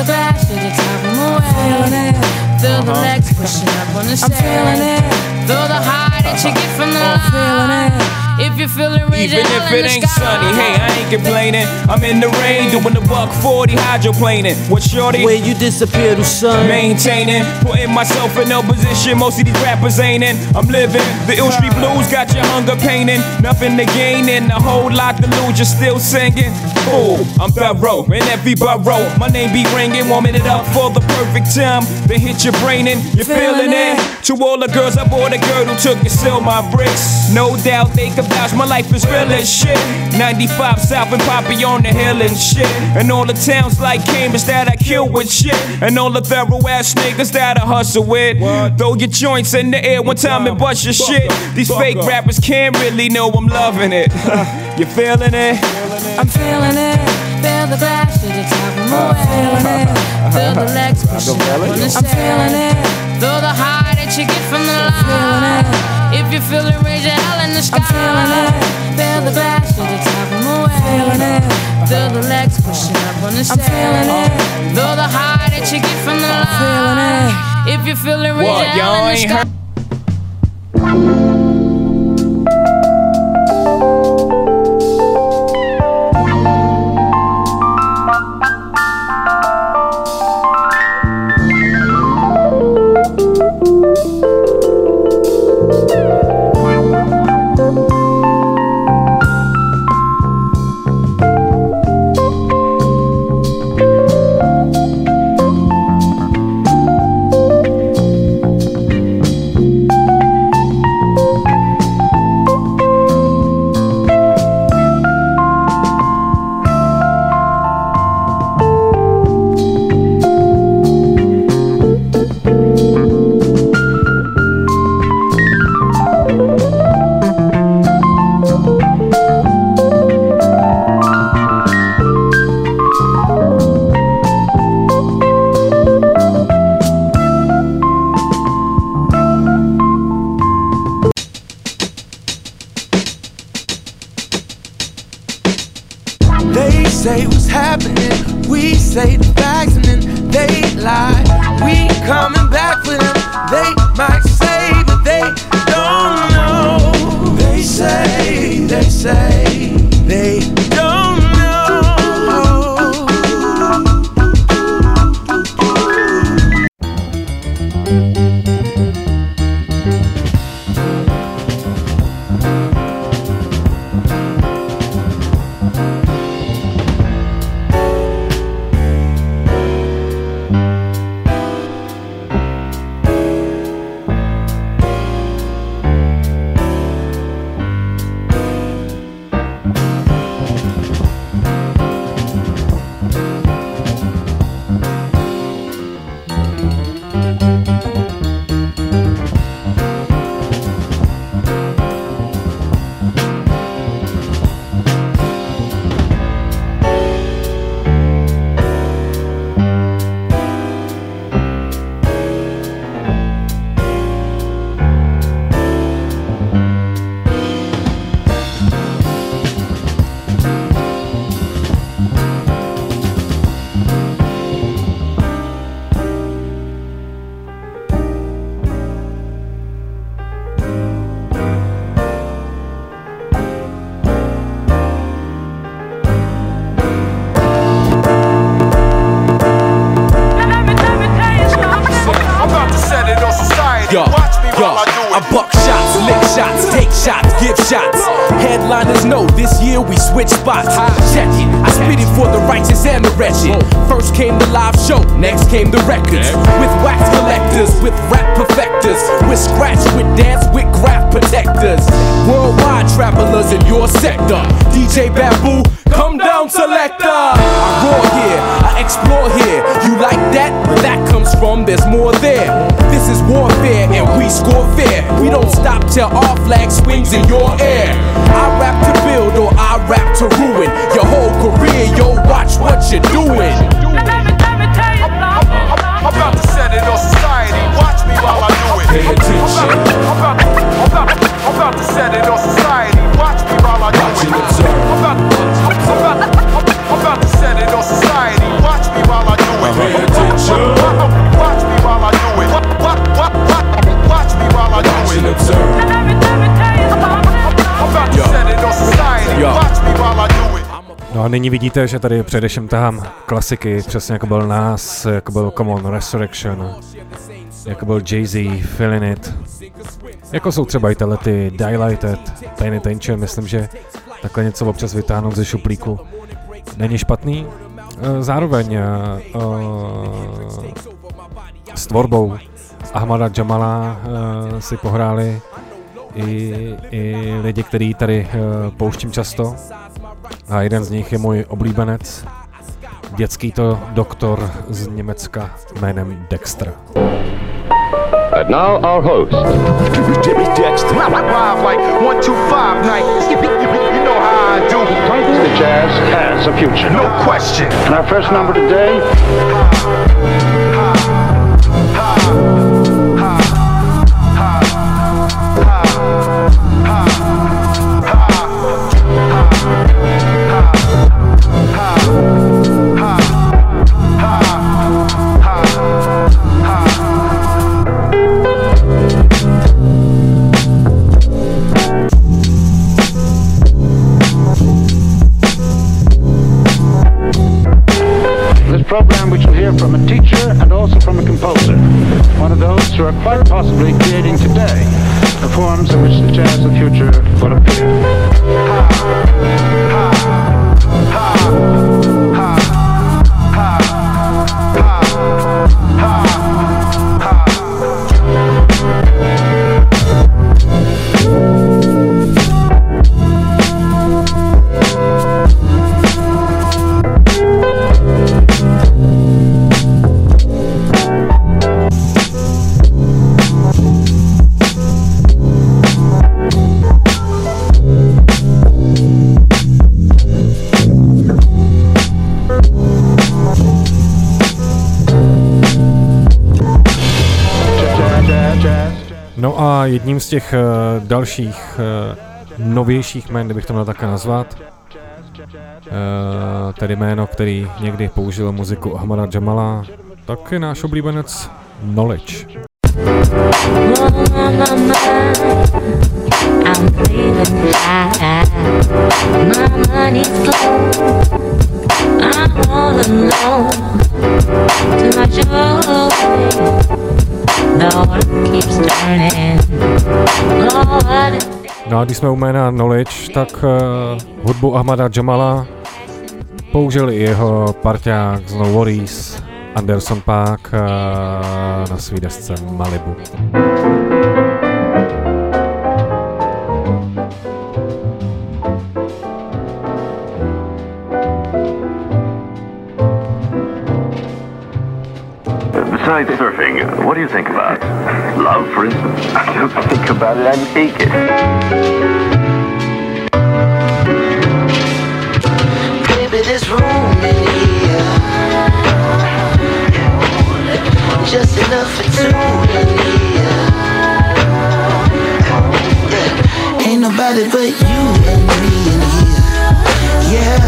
the bash, to the top of my way. Feel the uh-huh. legs pushing up on the stage. I'm feeling it, feel the high that you get from the uh-huh. oh, line. Feeling it. If you feel it, Even if it ain't sunny, hey, I ain't complaining. I'm in the rain doing the buck 40 hydroplaning. What shorty? Where you disappear to sun? Maintaining, putting myself in no position. Most of these rappers ain't in. I'm living. The ill street blues got your hunger painting. Nothing to gain and a whole lot to lose. You're still singing. Ooh, I'm thorough in every borough. My name be ringing, warming it up for the perfect time. Then hit your brain and you're feeling it. To all the girls I bought a girl who took and sell my bricks. No doubt they can vouch my life is real as shit. 95 South and Poppy on the hill and shit. And all the towns like Cambridge that I kill with shit. And all the thorough ass niggas that I hustle with. Throw your joints in the air one time and bust your shit. These fake rappers can't really know I'm loving it. you feeling it? I'm feeling it. Feel the bash to the top of my uh-huh. feeling it. Uh-huh. Feel the legs pushing up on the I'm feeling it. Feel the high that you get from the line. If you feel it, raise your hell in the sky. I'm feeling it. Feel the bash to the top of my feeling it. Uh-huh. Feel the legs pushing up on the I'm feeling it. Feel the high that you get from the line. I'm feeling it. If you feel it, raise What, your hell in the ain't sky. Vidíte, že tady především tahám klasiky, přesně jako byl Nas, jako byl Common Resurrection, jako byl Jay-Z, Feeling It, jako jsou třeba i tyhle ty Dilated, Penitentiary, myslím, že takhle něco občas vytáhnout ze šuplíku není špatný. Eh, Zároveň eh, s tvorbou Ahmada Jamala uh, si pohráli i, i lidi, který tady uh, pouštím často. A jeden z nich je můj oblíbenec, dětský to doktor z Německa jménem Dexter. And now our host. Jimmy Dexter. Live like one, two, five night. You know how I do. The jazz has a future. No question. And our first number today. Program we shall hear from a teacher and also from a composer. One of those who are quite possibly creating today the forms in which the jazz of the future will appear. No a jedním z těch uh, dalších uh, novějších jmén, kdybych to měl také nazvat, uh, tedy jméno, který někdy použil muziku Ahmada Jamala, tak je náš oblíbenec Knowledge. No a když jsme u jména Knowledge, tak uh, hudbu Ahmada Jamala použil i jeho parťák z No Worries. Anderson Paak uh, na svý desce Malibu. Besides surfing, what do you think about? Love, for instance? I don't think about it, I make it. Baby, there's room in here. Just enough for two here. Yeah. Ain't nobody but you and me in here. Yeah.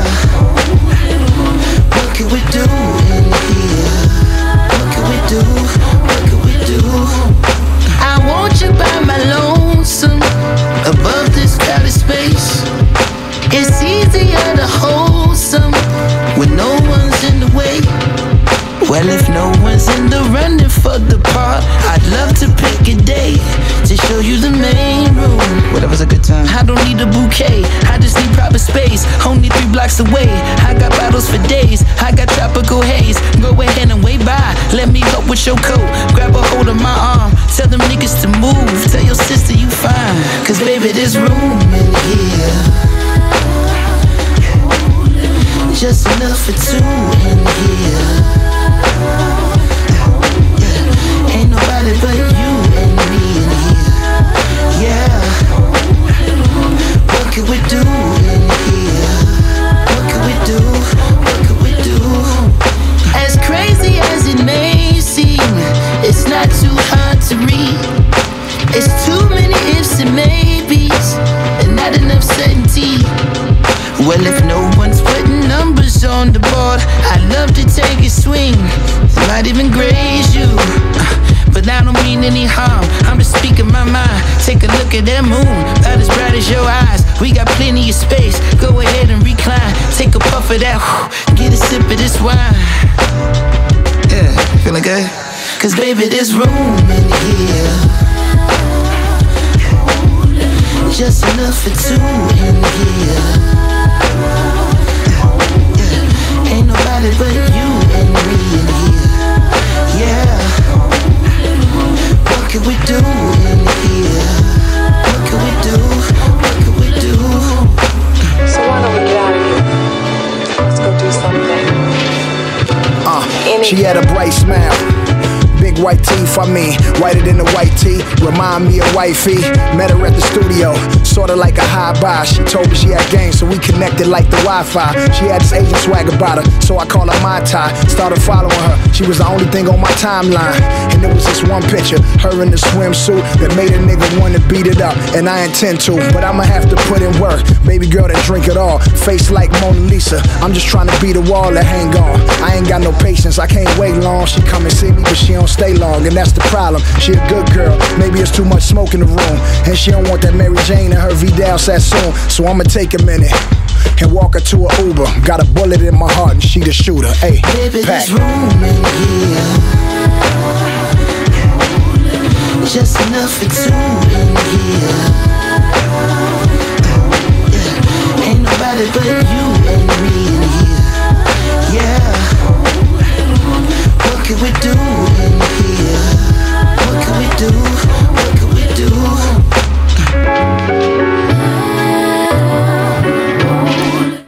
What can we do in here? What can we do? What can we do? I want you by my lonesome, above this crowded space. It's easier to hold some when no If no one's in the running for the part, I'd love to pick a day to show you the main room. Whatever's a good time. I don't need a bouquet, I just need proper space. Only three blocks away, I got bottles for days. I got tropical haze. Go ahead and wave by. Let me help with your coat. Grab a hold of my arm. Tell them niggas to move. Tell your sister you fine. Cause baby, there's room in here. Just enough for two in here. Ain't nobody but you and me in here. Yeah. What can we do in here? What can we do? What can we do? As crazy as it may seem, it's not too hard to read. It's too many ifs and maybes, and not enough certainty. Well, if no putting on the board, I'd love to take a swing. Might even graze you. Uh, but I don't mean any harm. I'm just speaking my mind. Take a look at that moon, about as bright as your eyes. We got plenty of space. Go ahead and recline. Take a puff of that. Get a sip of this wine. Yeah, feeling good? Cause baby, there's room in here. Just enough for two in here. Nobody but you and me in here. Yeah. could we do in here? What could we do? What could we do? So why don't we get out of here? Let's go do something. Uh, she had a bright smile. Big white teeth, I mean, whiter than the white tee. Remind me of wifey. Met her at the studio, sorta like a high buy. She told me she had game, so we connected like the Wi Fi. She had this Asian swag about her, so I call her my tie. Started following her, she was the only thing on my timeline. And there was this one picture, her in the swimsuit, that made a nigga wanna beat it up. And I intend to, but I'ma have to put in work. Baby girl that drink it all, face like Mona Lisa. I'm just trying to beat a wall that hang on. I ain't got no patience, I can't wait long. She come and see me, but she don't stay long, and that's the problem. She a good girl, maybe it's too much smoke in the room. And she don't want that Mary Jane and her Vidal Sassoon. So I'ma take a minute and walk her to a Uber. Got a bullet in my heart, and she the shooter. Hey, Baby, pack. there's room in here. Just enough for two in here. Yeah. Ain't nobody but you and me in here. Yeah. What could we do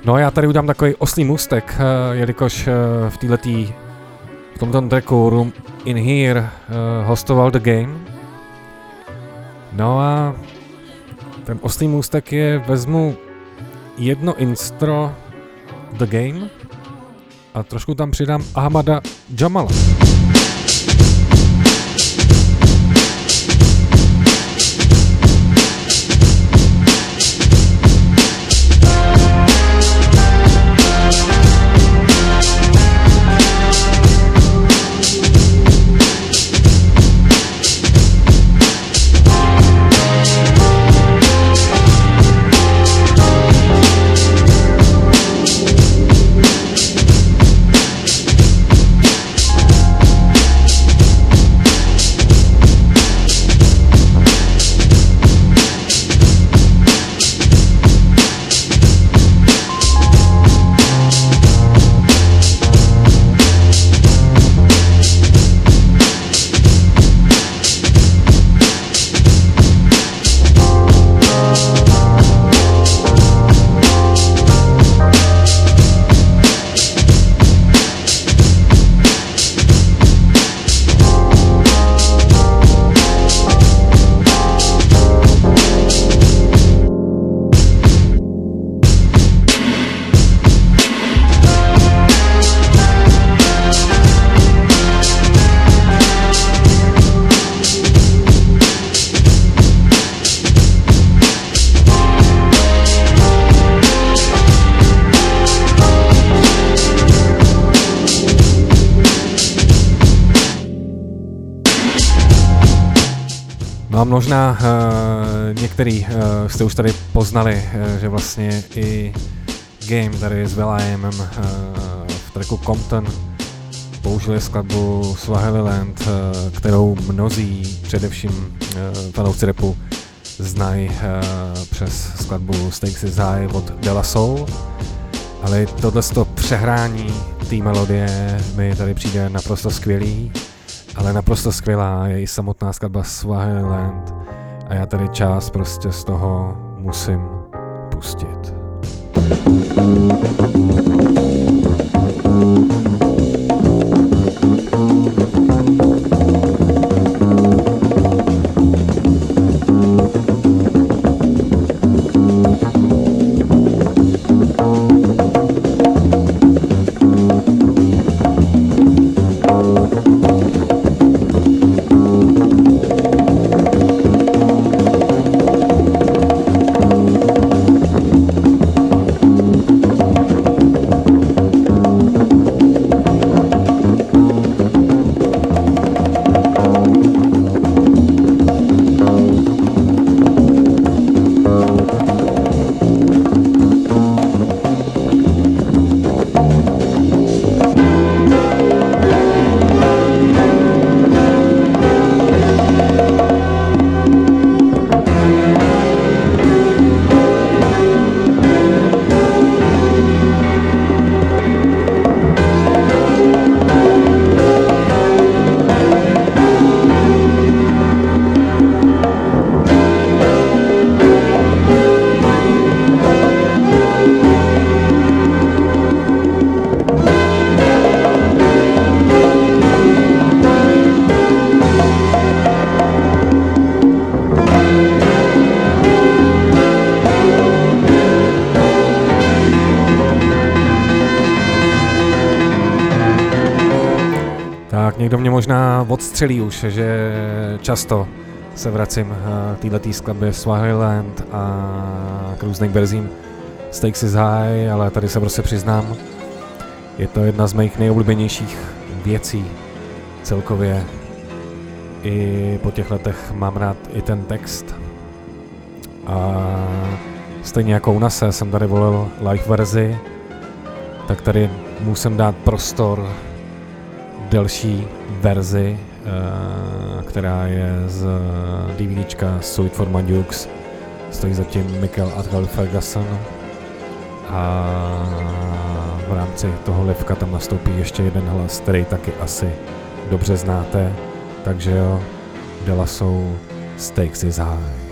No a já tady udělám takový oslý můstek, eh, jelikož eh, v této v tomto tracku Room in Here eh, hostoval The Game. No a ten oslý můstek je, vezmu jedno instro The Game a trošku tam přidám Ahmada Jamala. Jste už tady poznali, uh, že vlastně i Game tady s Will.i.amem uh, v tracku Compton použili skladbu Swahili Land, uh, kterou mnozí, především fanoušci repu, znají přes skladbu Stakes is High od Della Soul. Ale tohle přehrání té melodie mi tady přijde naprosto skvělý, ale naprosto skvělá je i samotná skladba Swahili Land a já tady část prostě z toho musím pustit. možná odstřelí už, že často se vracím k této skladbě Swahiland a k různým verzím Stakes is High, ale tady se prostě přiznám, je to jedna z mých nejoblíbenějších věcí celkově. I po těch letech mám rád i ten text. A stejně jako u Nase jsem tady volil live verzi, tak tady musím dát prostor delší verzi, eh, která je z DVDčka Sweet for Dukes. Stojí zatím Michael Atgal Ferguson a v rámci toho livka tam nastoupí ještě jeden hlas, který taky asi dobře znáte, takže jo, Dela jsou Stakes is High.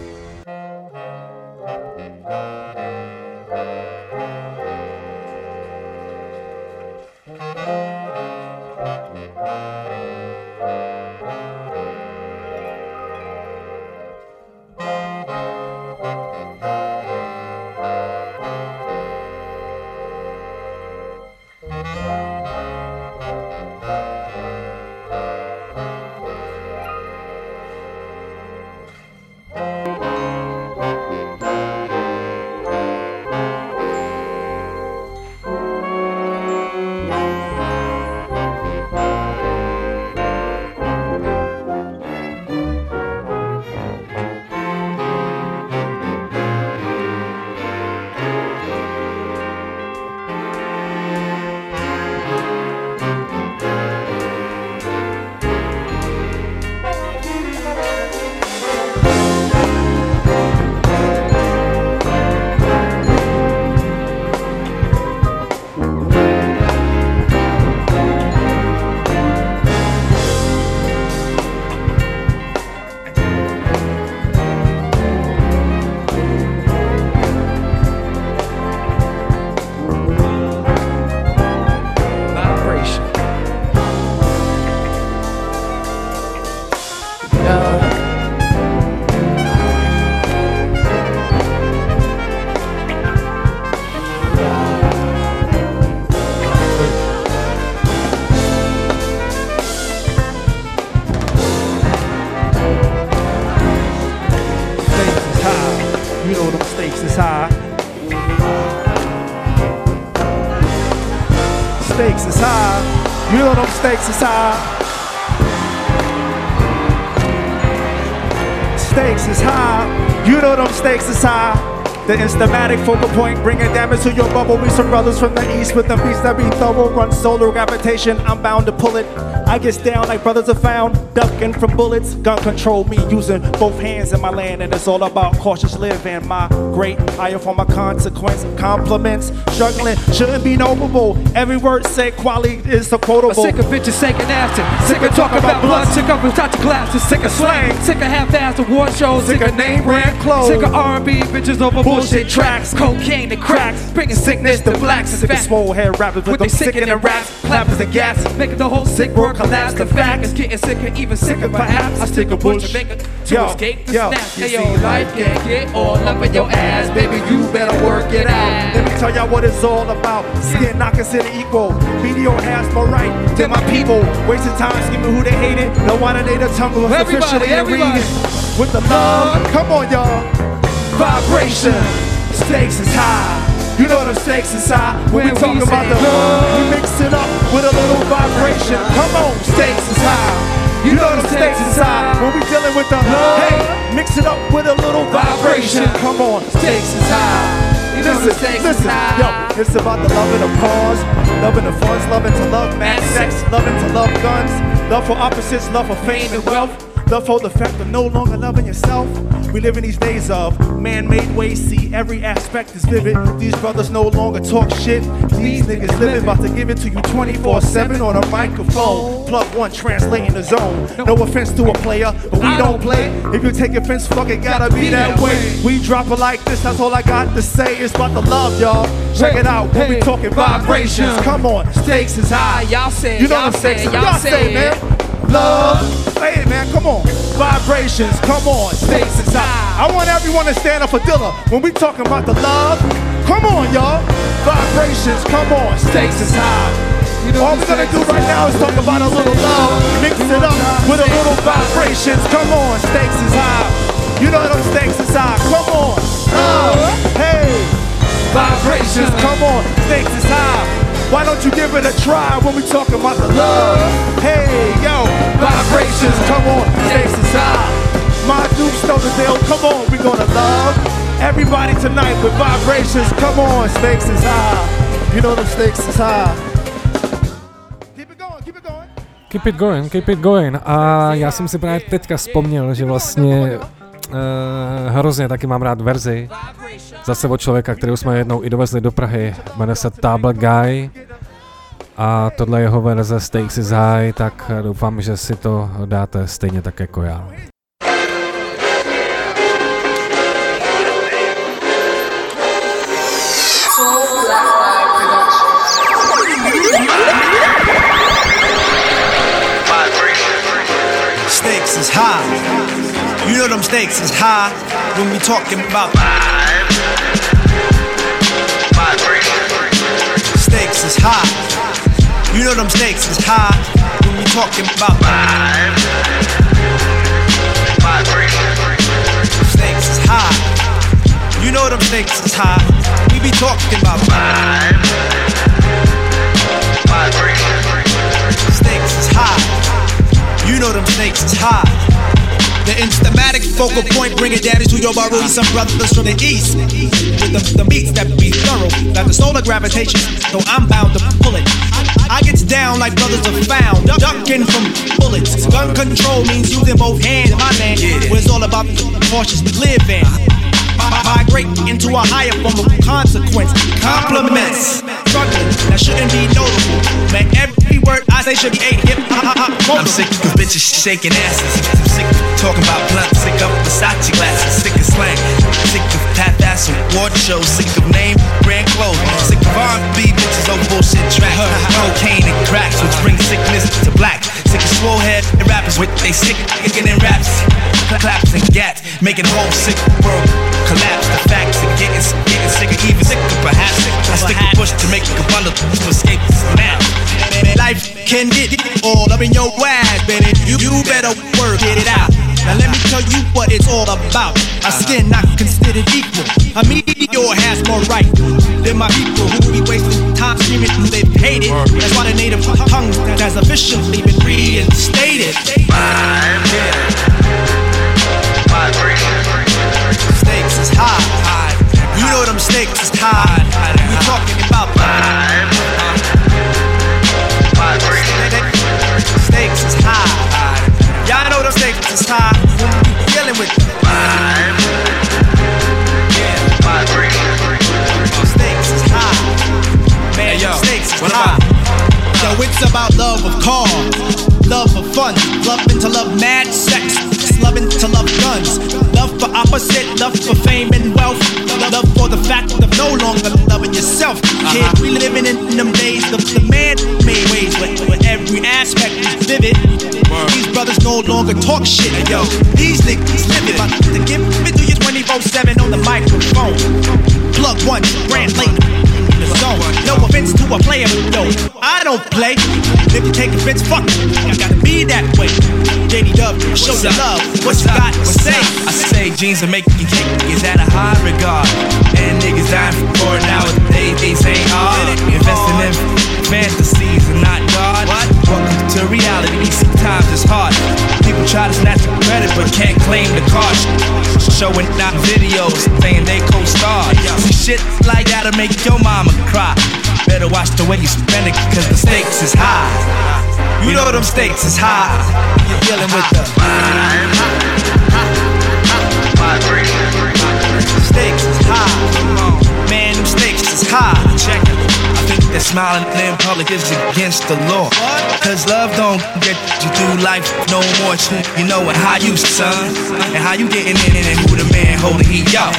Brothers from the east with the beats that be thorough. Run solar gravitation, I'm bound to pull it. I get down like brothers are found, ducking from bullets. Gun control me using both hands in my land, and it's all about cautious living. My great higher for my consequence. Compliments, struggling shouldn't be noble. Every word said, quality is so quotable. sick of bitches sinking acid, sick of talking about blood, sick of without your glasses, sick of slang, sick of half-assed award shows, sick of name brand clothes, sick of R&B bitches over bullshit tracks, cocaine and cracks, bringing sickness to blacks. Sick of small hair rappers with them sick in the raps, clappers and gas, making the whole sick world collapse. The fact is getting sicker, even sicker perhaps. I stick a bush to to Yo, escape the yo, snap. you Hey yo, life can't get all up in your ass, baby. You better work it out. Let me tell y'all what it's all about. Skin not considered equal. Meteor has more right than my people. Wasting time scheming who they hated. No one they the was Everybody, officially everybody. reading. With the love, come on y'all. Vibration, stakes is high. You know the stakes is high. When, we When talk about the love, we it up with a little vibration. Come on, stakes is high. You know the stakes is high. When we dealing with the love. hey, mix it up with a little vibration. Come on, stakes is high. You know the listen, stakes is listen, high. yo, it's about the love of the cause, loving the funds, loving to love mad sex, loving to love guns, love for opposites, love for fame and wealth, love for the fact of no longer loving yourself. We live in these days of man-made ways, see every aspect is vivid. These brothers no longer talk shit. These niggas living, about to give it to you 24-7 on a microphone. Plug one, translating the zone. No offense to a player, but we don't play. If you take offense, fuck it, gotta be that way. We drop it like this, that's all I got to say. It's about the love, y'all. Check it out, when we talking vibrations. Come on, stakes is high. Y'all say, You know y'all the stakes say, is y'all say, man. Love, say it, man. Come on, vibrations. Come on, stakes is high. I want everyone to stand up for Dilla when we talking about the love. Come on, y'all. Vibrations. Come on, stakes is high. You All we're gonna do right now is talk about a little love, mix it up with a little vibrations. Come on, stakes is high. You know them stakes is high. Come on, love, hey, vibrations. Come on, stakes is high. Why don't you give it a try when we talking about the love? Hey, yo, vibrations. Come on, stakes is high. My Duke Stokesdale, come on, we gonna love everybody tonight with vibrations. Come on, stakes is high. You know them stakes is high. Keep it going, keep it going. Keep it going, keep it going. A já jsem si právě teďka vzpomněl, že vlastně uh, hrozně taky mám rád verzi. Zase od člověka, kterého jsme jednou i dovezli do Prahy. Jmenuje se Table Guy. A tohle jeho verze Stakes is High, tak doufám, že si to dáte stejně tak jako já. Stakes is high. You know them stakes is high when we talking about Stakes is high. You know them stakes is high when we talking about Stakes is high. You know them stakes is high. We be talking about Stakes is high. You know them stakes is high. The instamatic focal point, bring it down to your barroom. Some brothers from the east with the, the beats that be thorough. Got the solar gravitation, so I'm bound to pull it. I gets down like brothers are found, ducking from bullets. Gun control means using both hands. My man, it's all about the cautious living. Migrate into a higher form of consequence. Compliments, struggling that shouldn't be notable. Man, every word I say should be a hip hop. I'm sick of bitches shaking asses. I'm sick of talking about blunt. Sick of Versace glasses. Sick of slang. Sick of half-ass award shows. Sick of name brand clothes. Sick of R&B bitches on bullshit track. Cocaine and cracks, which brings sickness to black. Sick of swole head and rappers with they sick kicking in raps. Claps and gats, making whole sick world collapse. The facts are getting, getting sicker, even sicker perhaps. I stick a push to make a bundle to escape this map. Life can get all up in your ass, baby. You, you better work, get it out. Tell you what it's all about. A skin not considered equal. A meteor has more right than my people who be wasting time screaming they've hated. That's why the native tongue has officially been reinstated. Stakes is high. You know them stakes is high. We talking about Stakes for fame and wealth, love for the fact of no longer loving yourself. Kid, we living in them days of the man-made ways where, every aspect is vivid. These brothers no longer talk shit, yo. These niggas living, but to give it to you 24/7 on the microphone. Plug one, brand late the. No offense to a player, yo, I don't play. If you take offense, fuck it. I gotta be that way. JD Dub, show your love. What you got to say? I say jeans are making you kick is at a high regard. And niggas dying for it nowadays. They ain't hard. Ah. Investing in fantasies and not God. Welcome to reality. Sometimes it's hard. People try to snatch the credit but can't claim the cost. Showing out videos saying they co-stars. See, shit like that'll make your mama cry. Better watch the way you spend it, cause the stakes is high. You know them stakes is high. You're dealing with the Stakes is high. Man, them stakes is high. Check it. I think that smiling in public is against the law. Cause love don't get you through life no more. You know and how you son. And how you getting in and who the man holding he up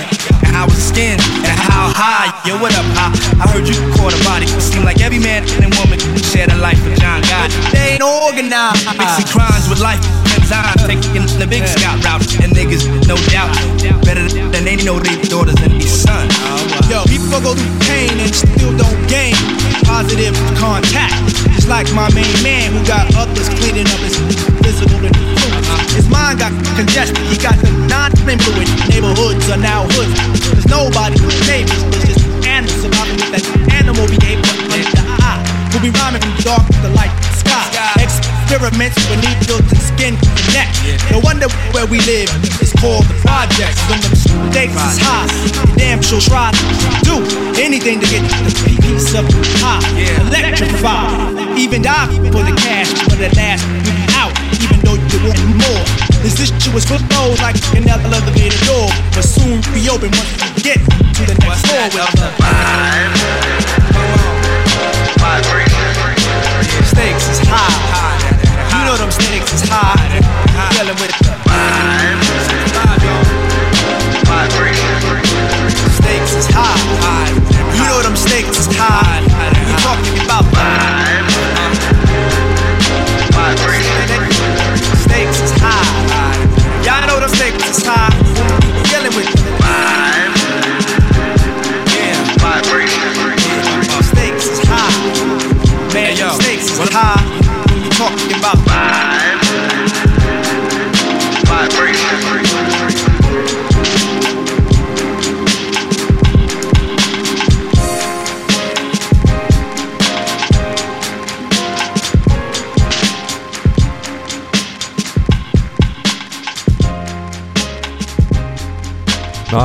our skin and how high. Yo, what up, I, I heard you caught a body. Seem like every man and woman share the life of John Gotti. They ain't organized. Mixing crimes with life. Time, taking the big scout route, and niggas, no doubt, better than they know their daughters and their son. Yo, people go through pain and still don't gain positive contact. Just like my main man who got others cleaning up his physical his mind got congested. He got the non-influent neighborhoods are now hoods. There's nobody with neighbors. Just animals surviving with that animal behavior under the eye. We'll be rhyming from dark to light sky. Experiments with needles to skin connect. No wonder where we live is called the projects. When the stakes is high, damn sure try to do anything to get the piece of pie. Electrify, even die for the cash for the last you be out, even though you want more. This this shit was closed like an elevator door, but soon be open once we get to the next floor with the vibe. Stakes is high. You know them stakes is high. Dealing with the vibe. Stakes is high. You know them stakes is high. We talking about vibe.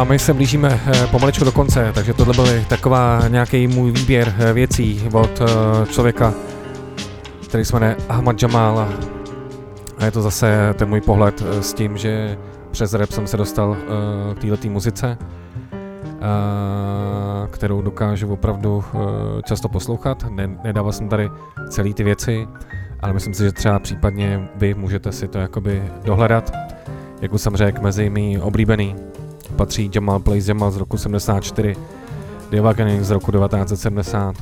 My se blížíme eh, pomaličku do konce, takže tohle byl taková nějaký můj výběr eh, věcí od eh, člověka, který se jmenuje Ahmad Jamal a je to zase ten můj pohled s tím, že přes rap jsem se dostal k této muzice, kterou dokážu opravdu často poslouchat. Nedával jsem tady celý ty věci, ale myslím si, že třeba případně vy můžete si to jakoby dohledat. Jak už jsem řekl, mezi mý oblíbený patří Jamal Plays Jamal z roku 74, The Awakening z roku 1970.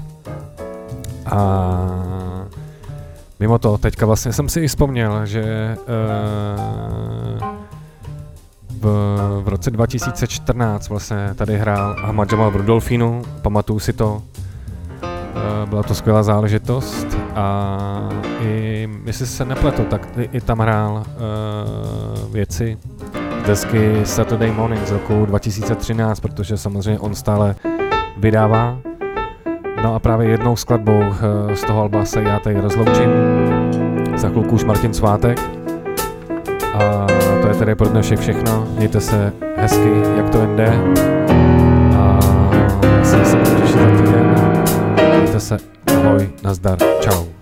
A mimo to, teďka vlastně jsem si i vzpomněl, že uh, v, v roce 2014 vlastně tady hrál Ahmad Jamal v Rudolfínu, pamatuju si to, uh, byla to skvělá záležitost a i, jestli se nepletu, tak i, i tam hrál uh, věci, desky Saturday Morning z roku 2013, protože samozřejmě on stále vydává. No a právě jednou skladbou eh, z toho alba se já tady rozloučím. Za chvilku už Martin Svátek. A to je tedy pro dnešek všechno. Mějte se hezky, jak to jde. A se se těšit za týden. Mějte se. Ahoj, nazdar, čau.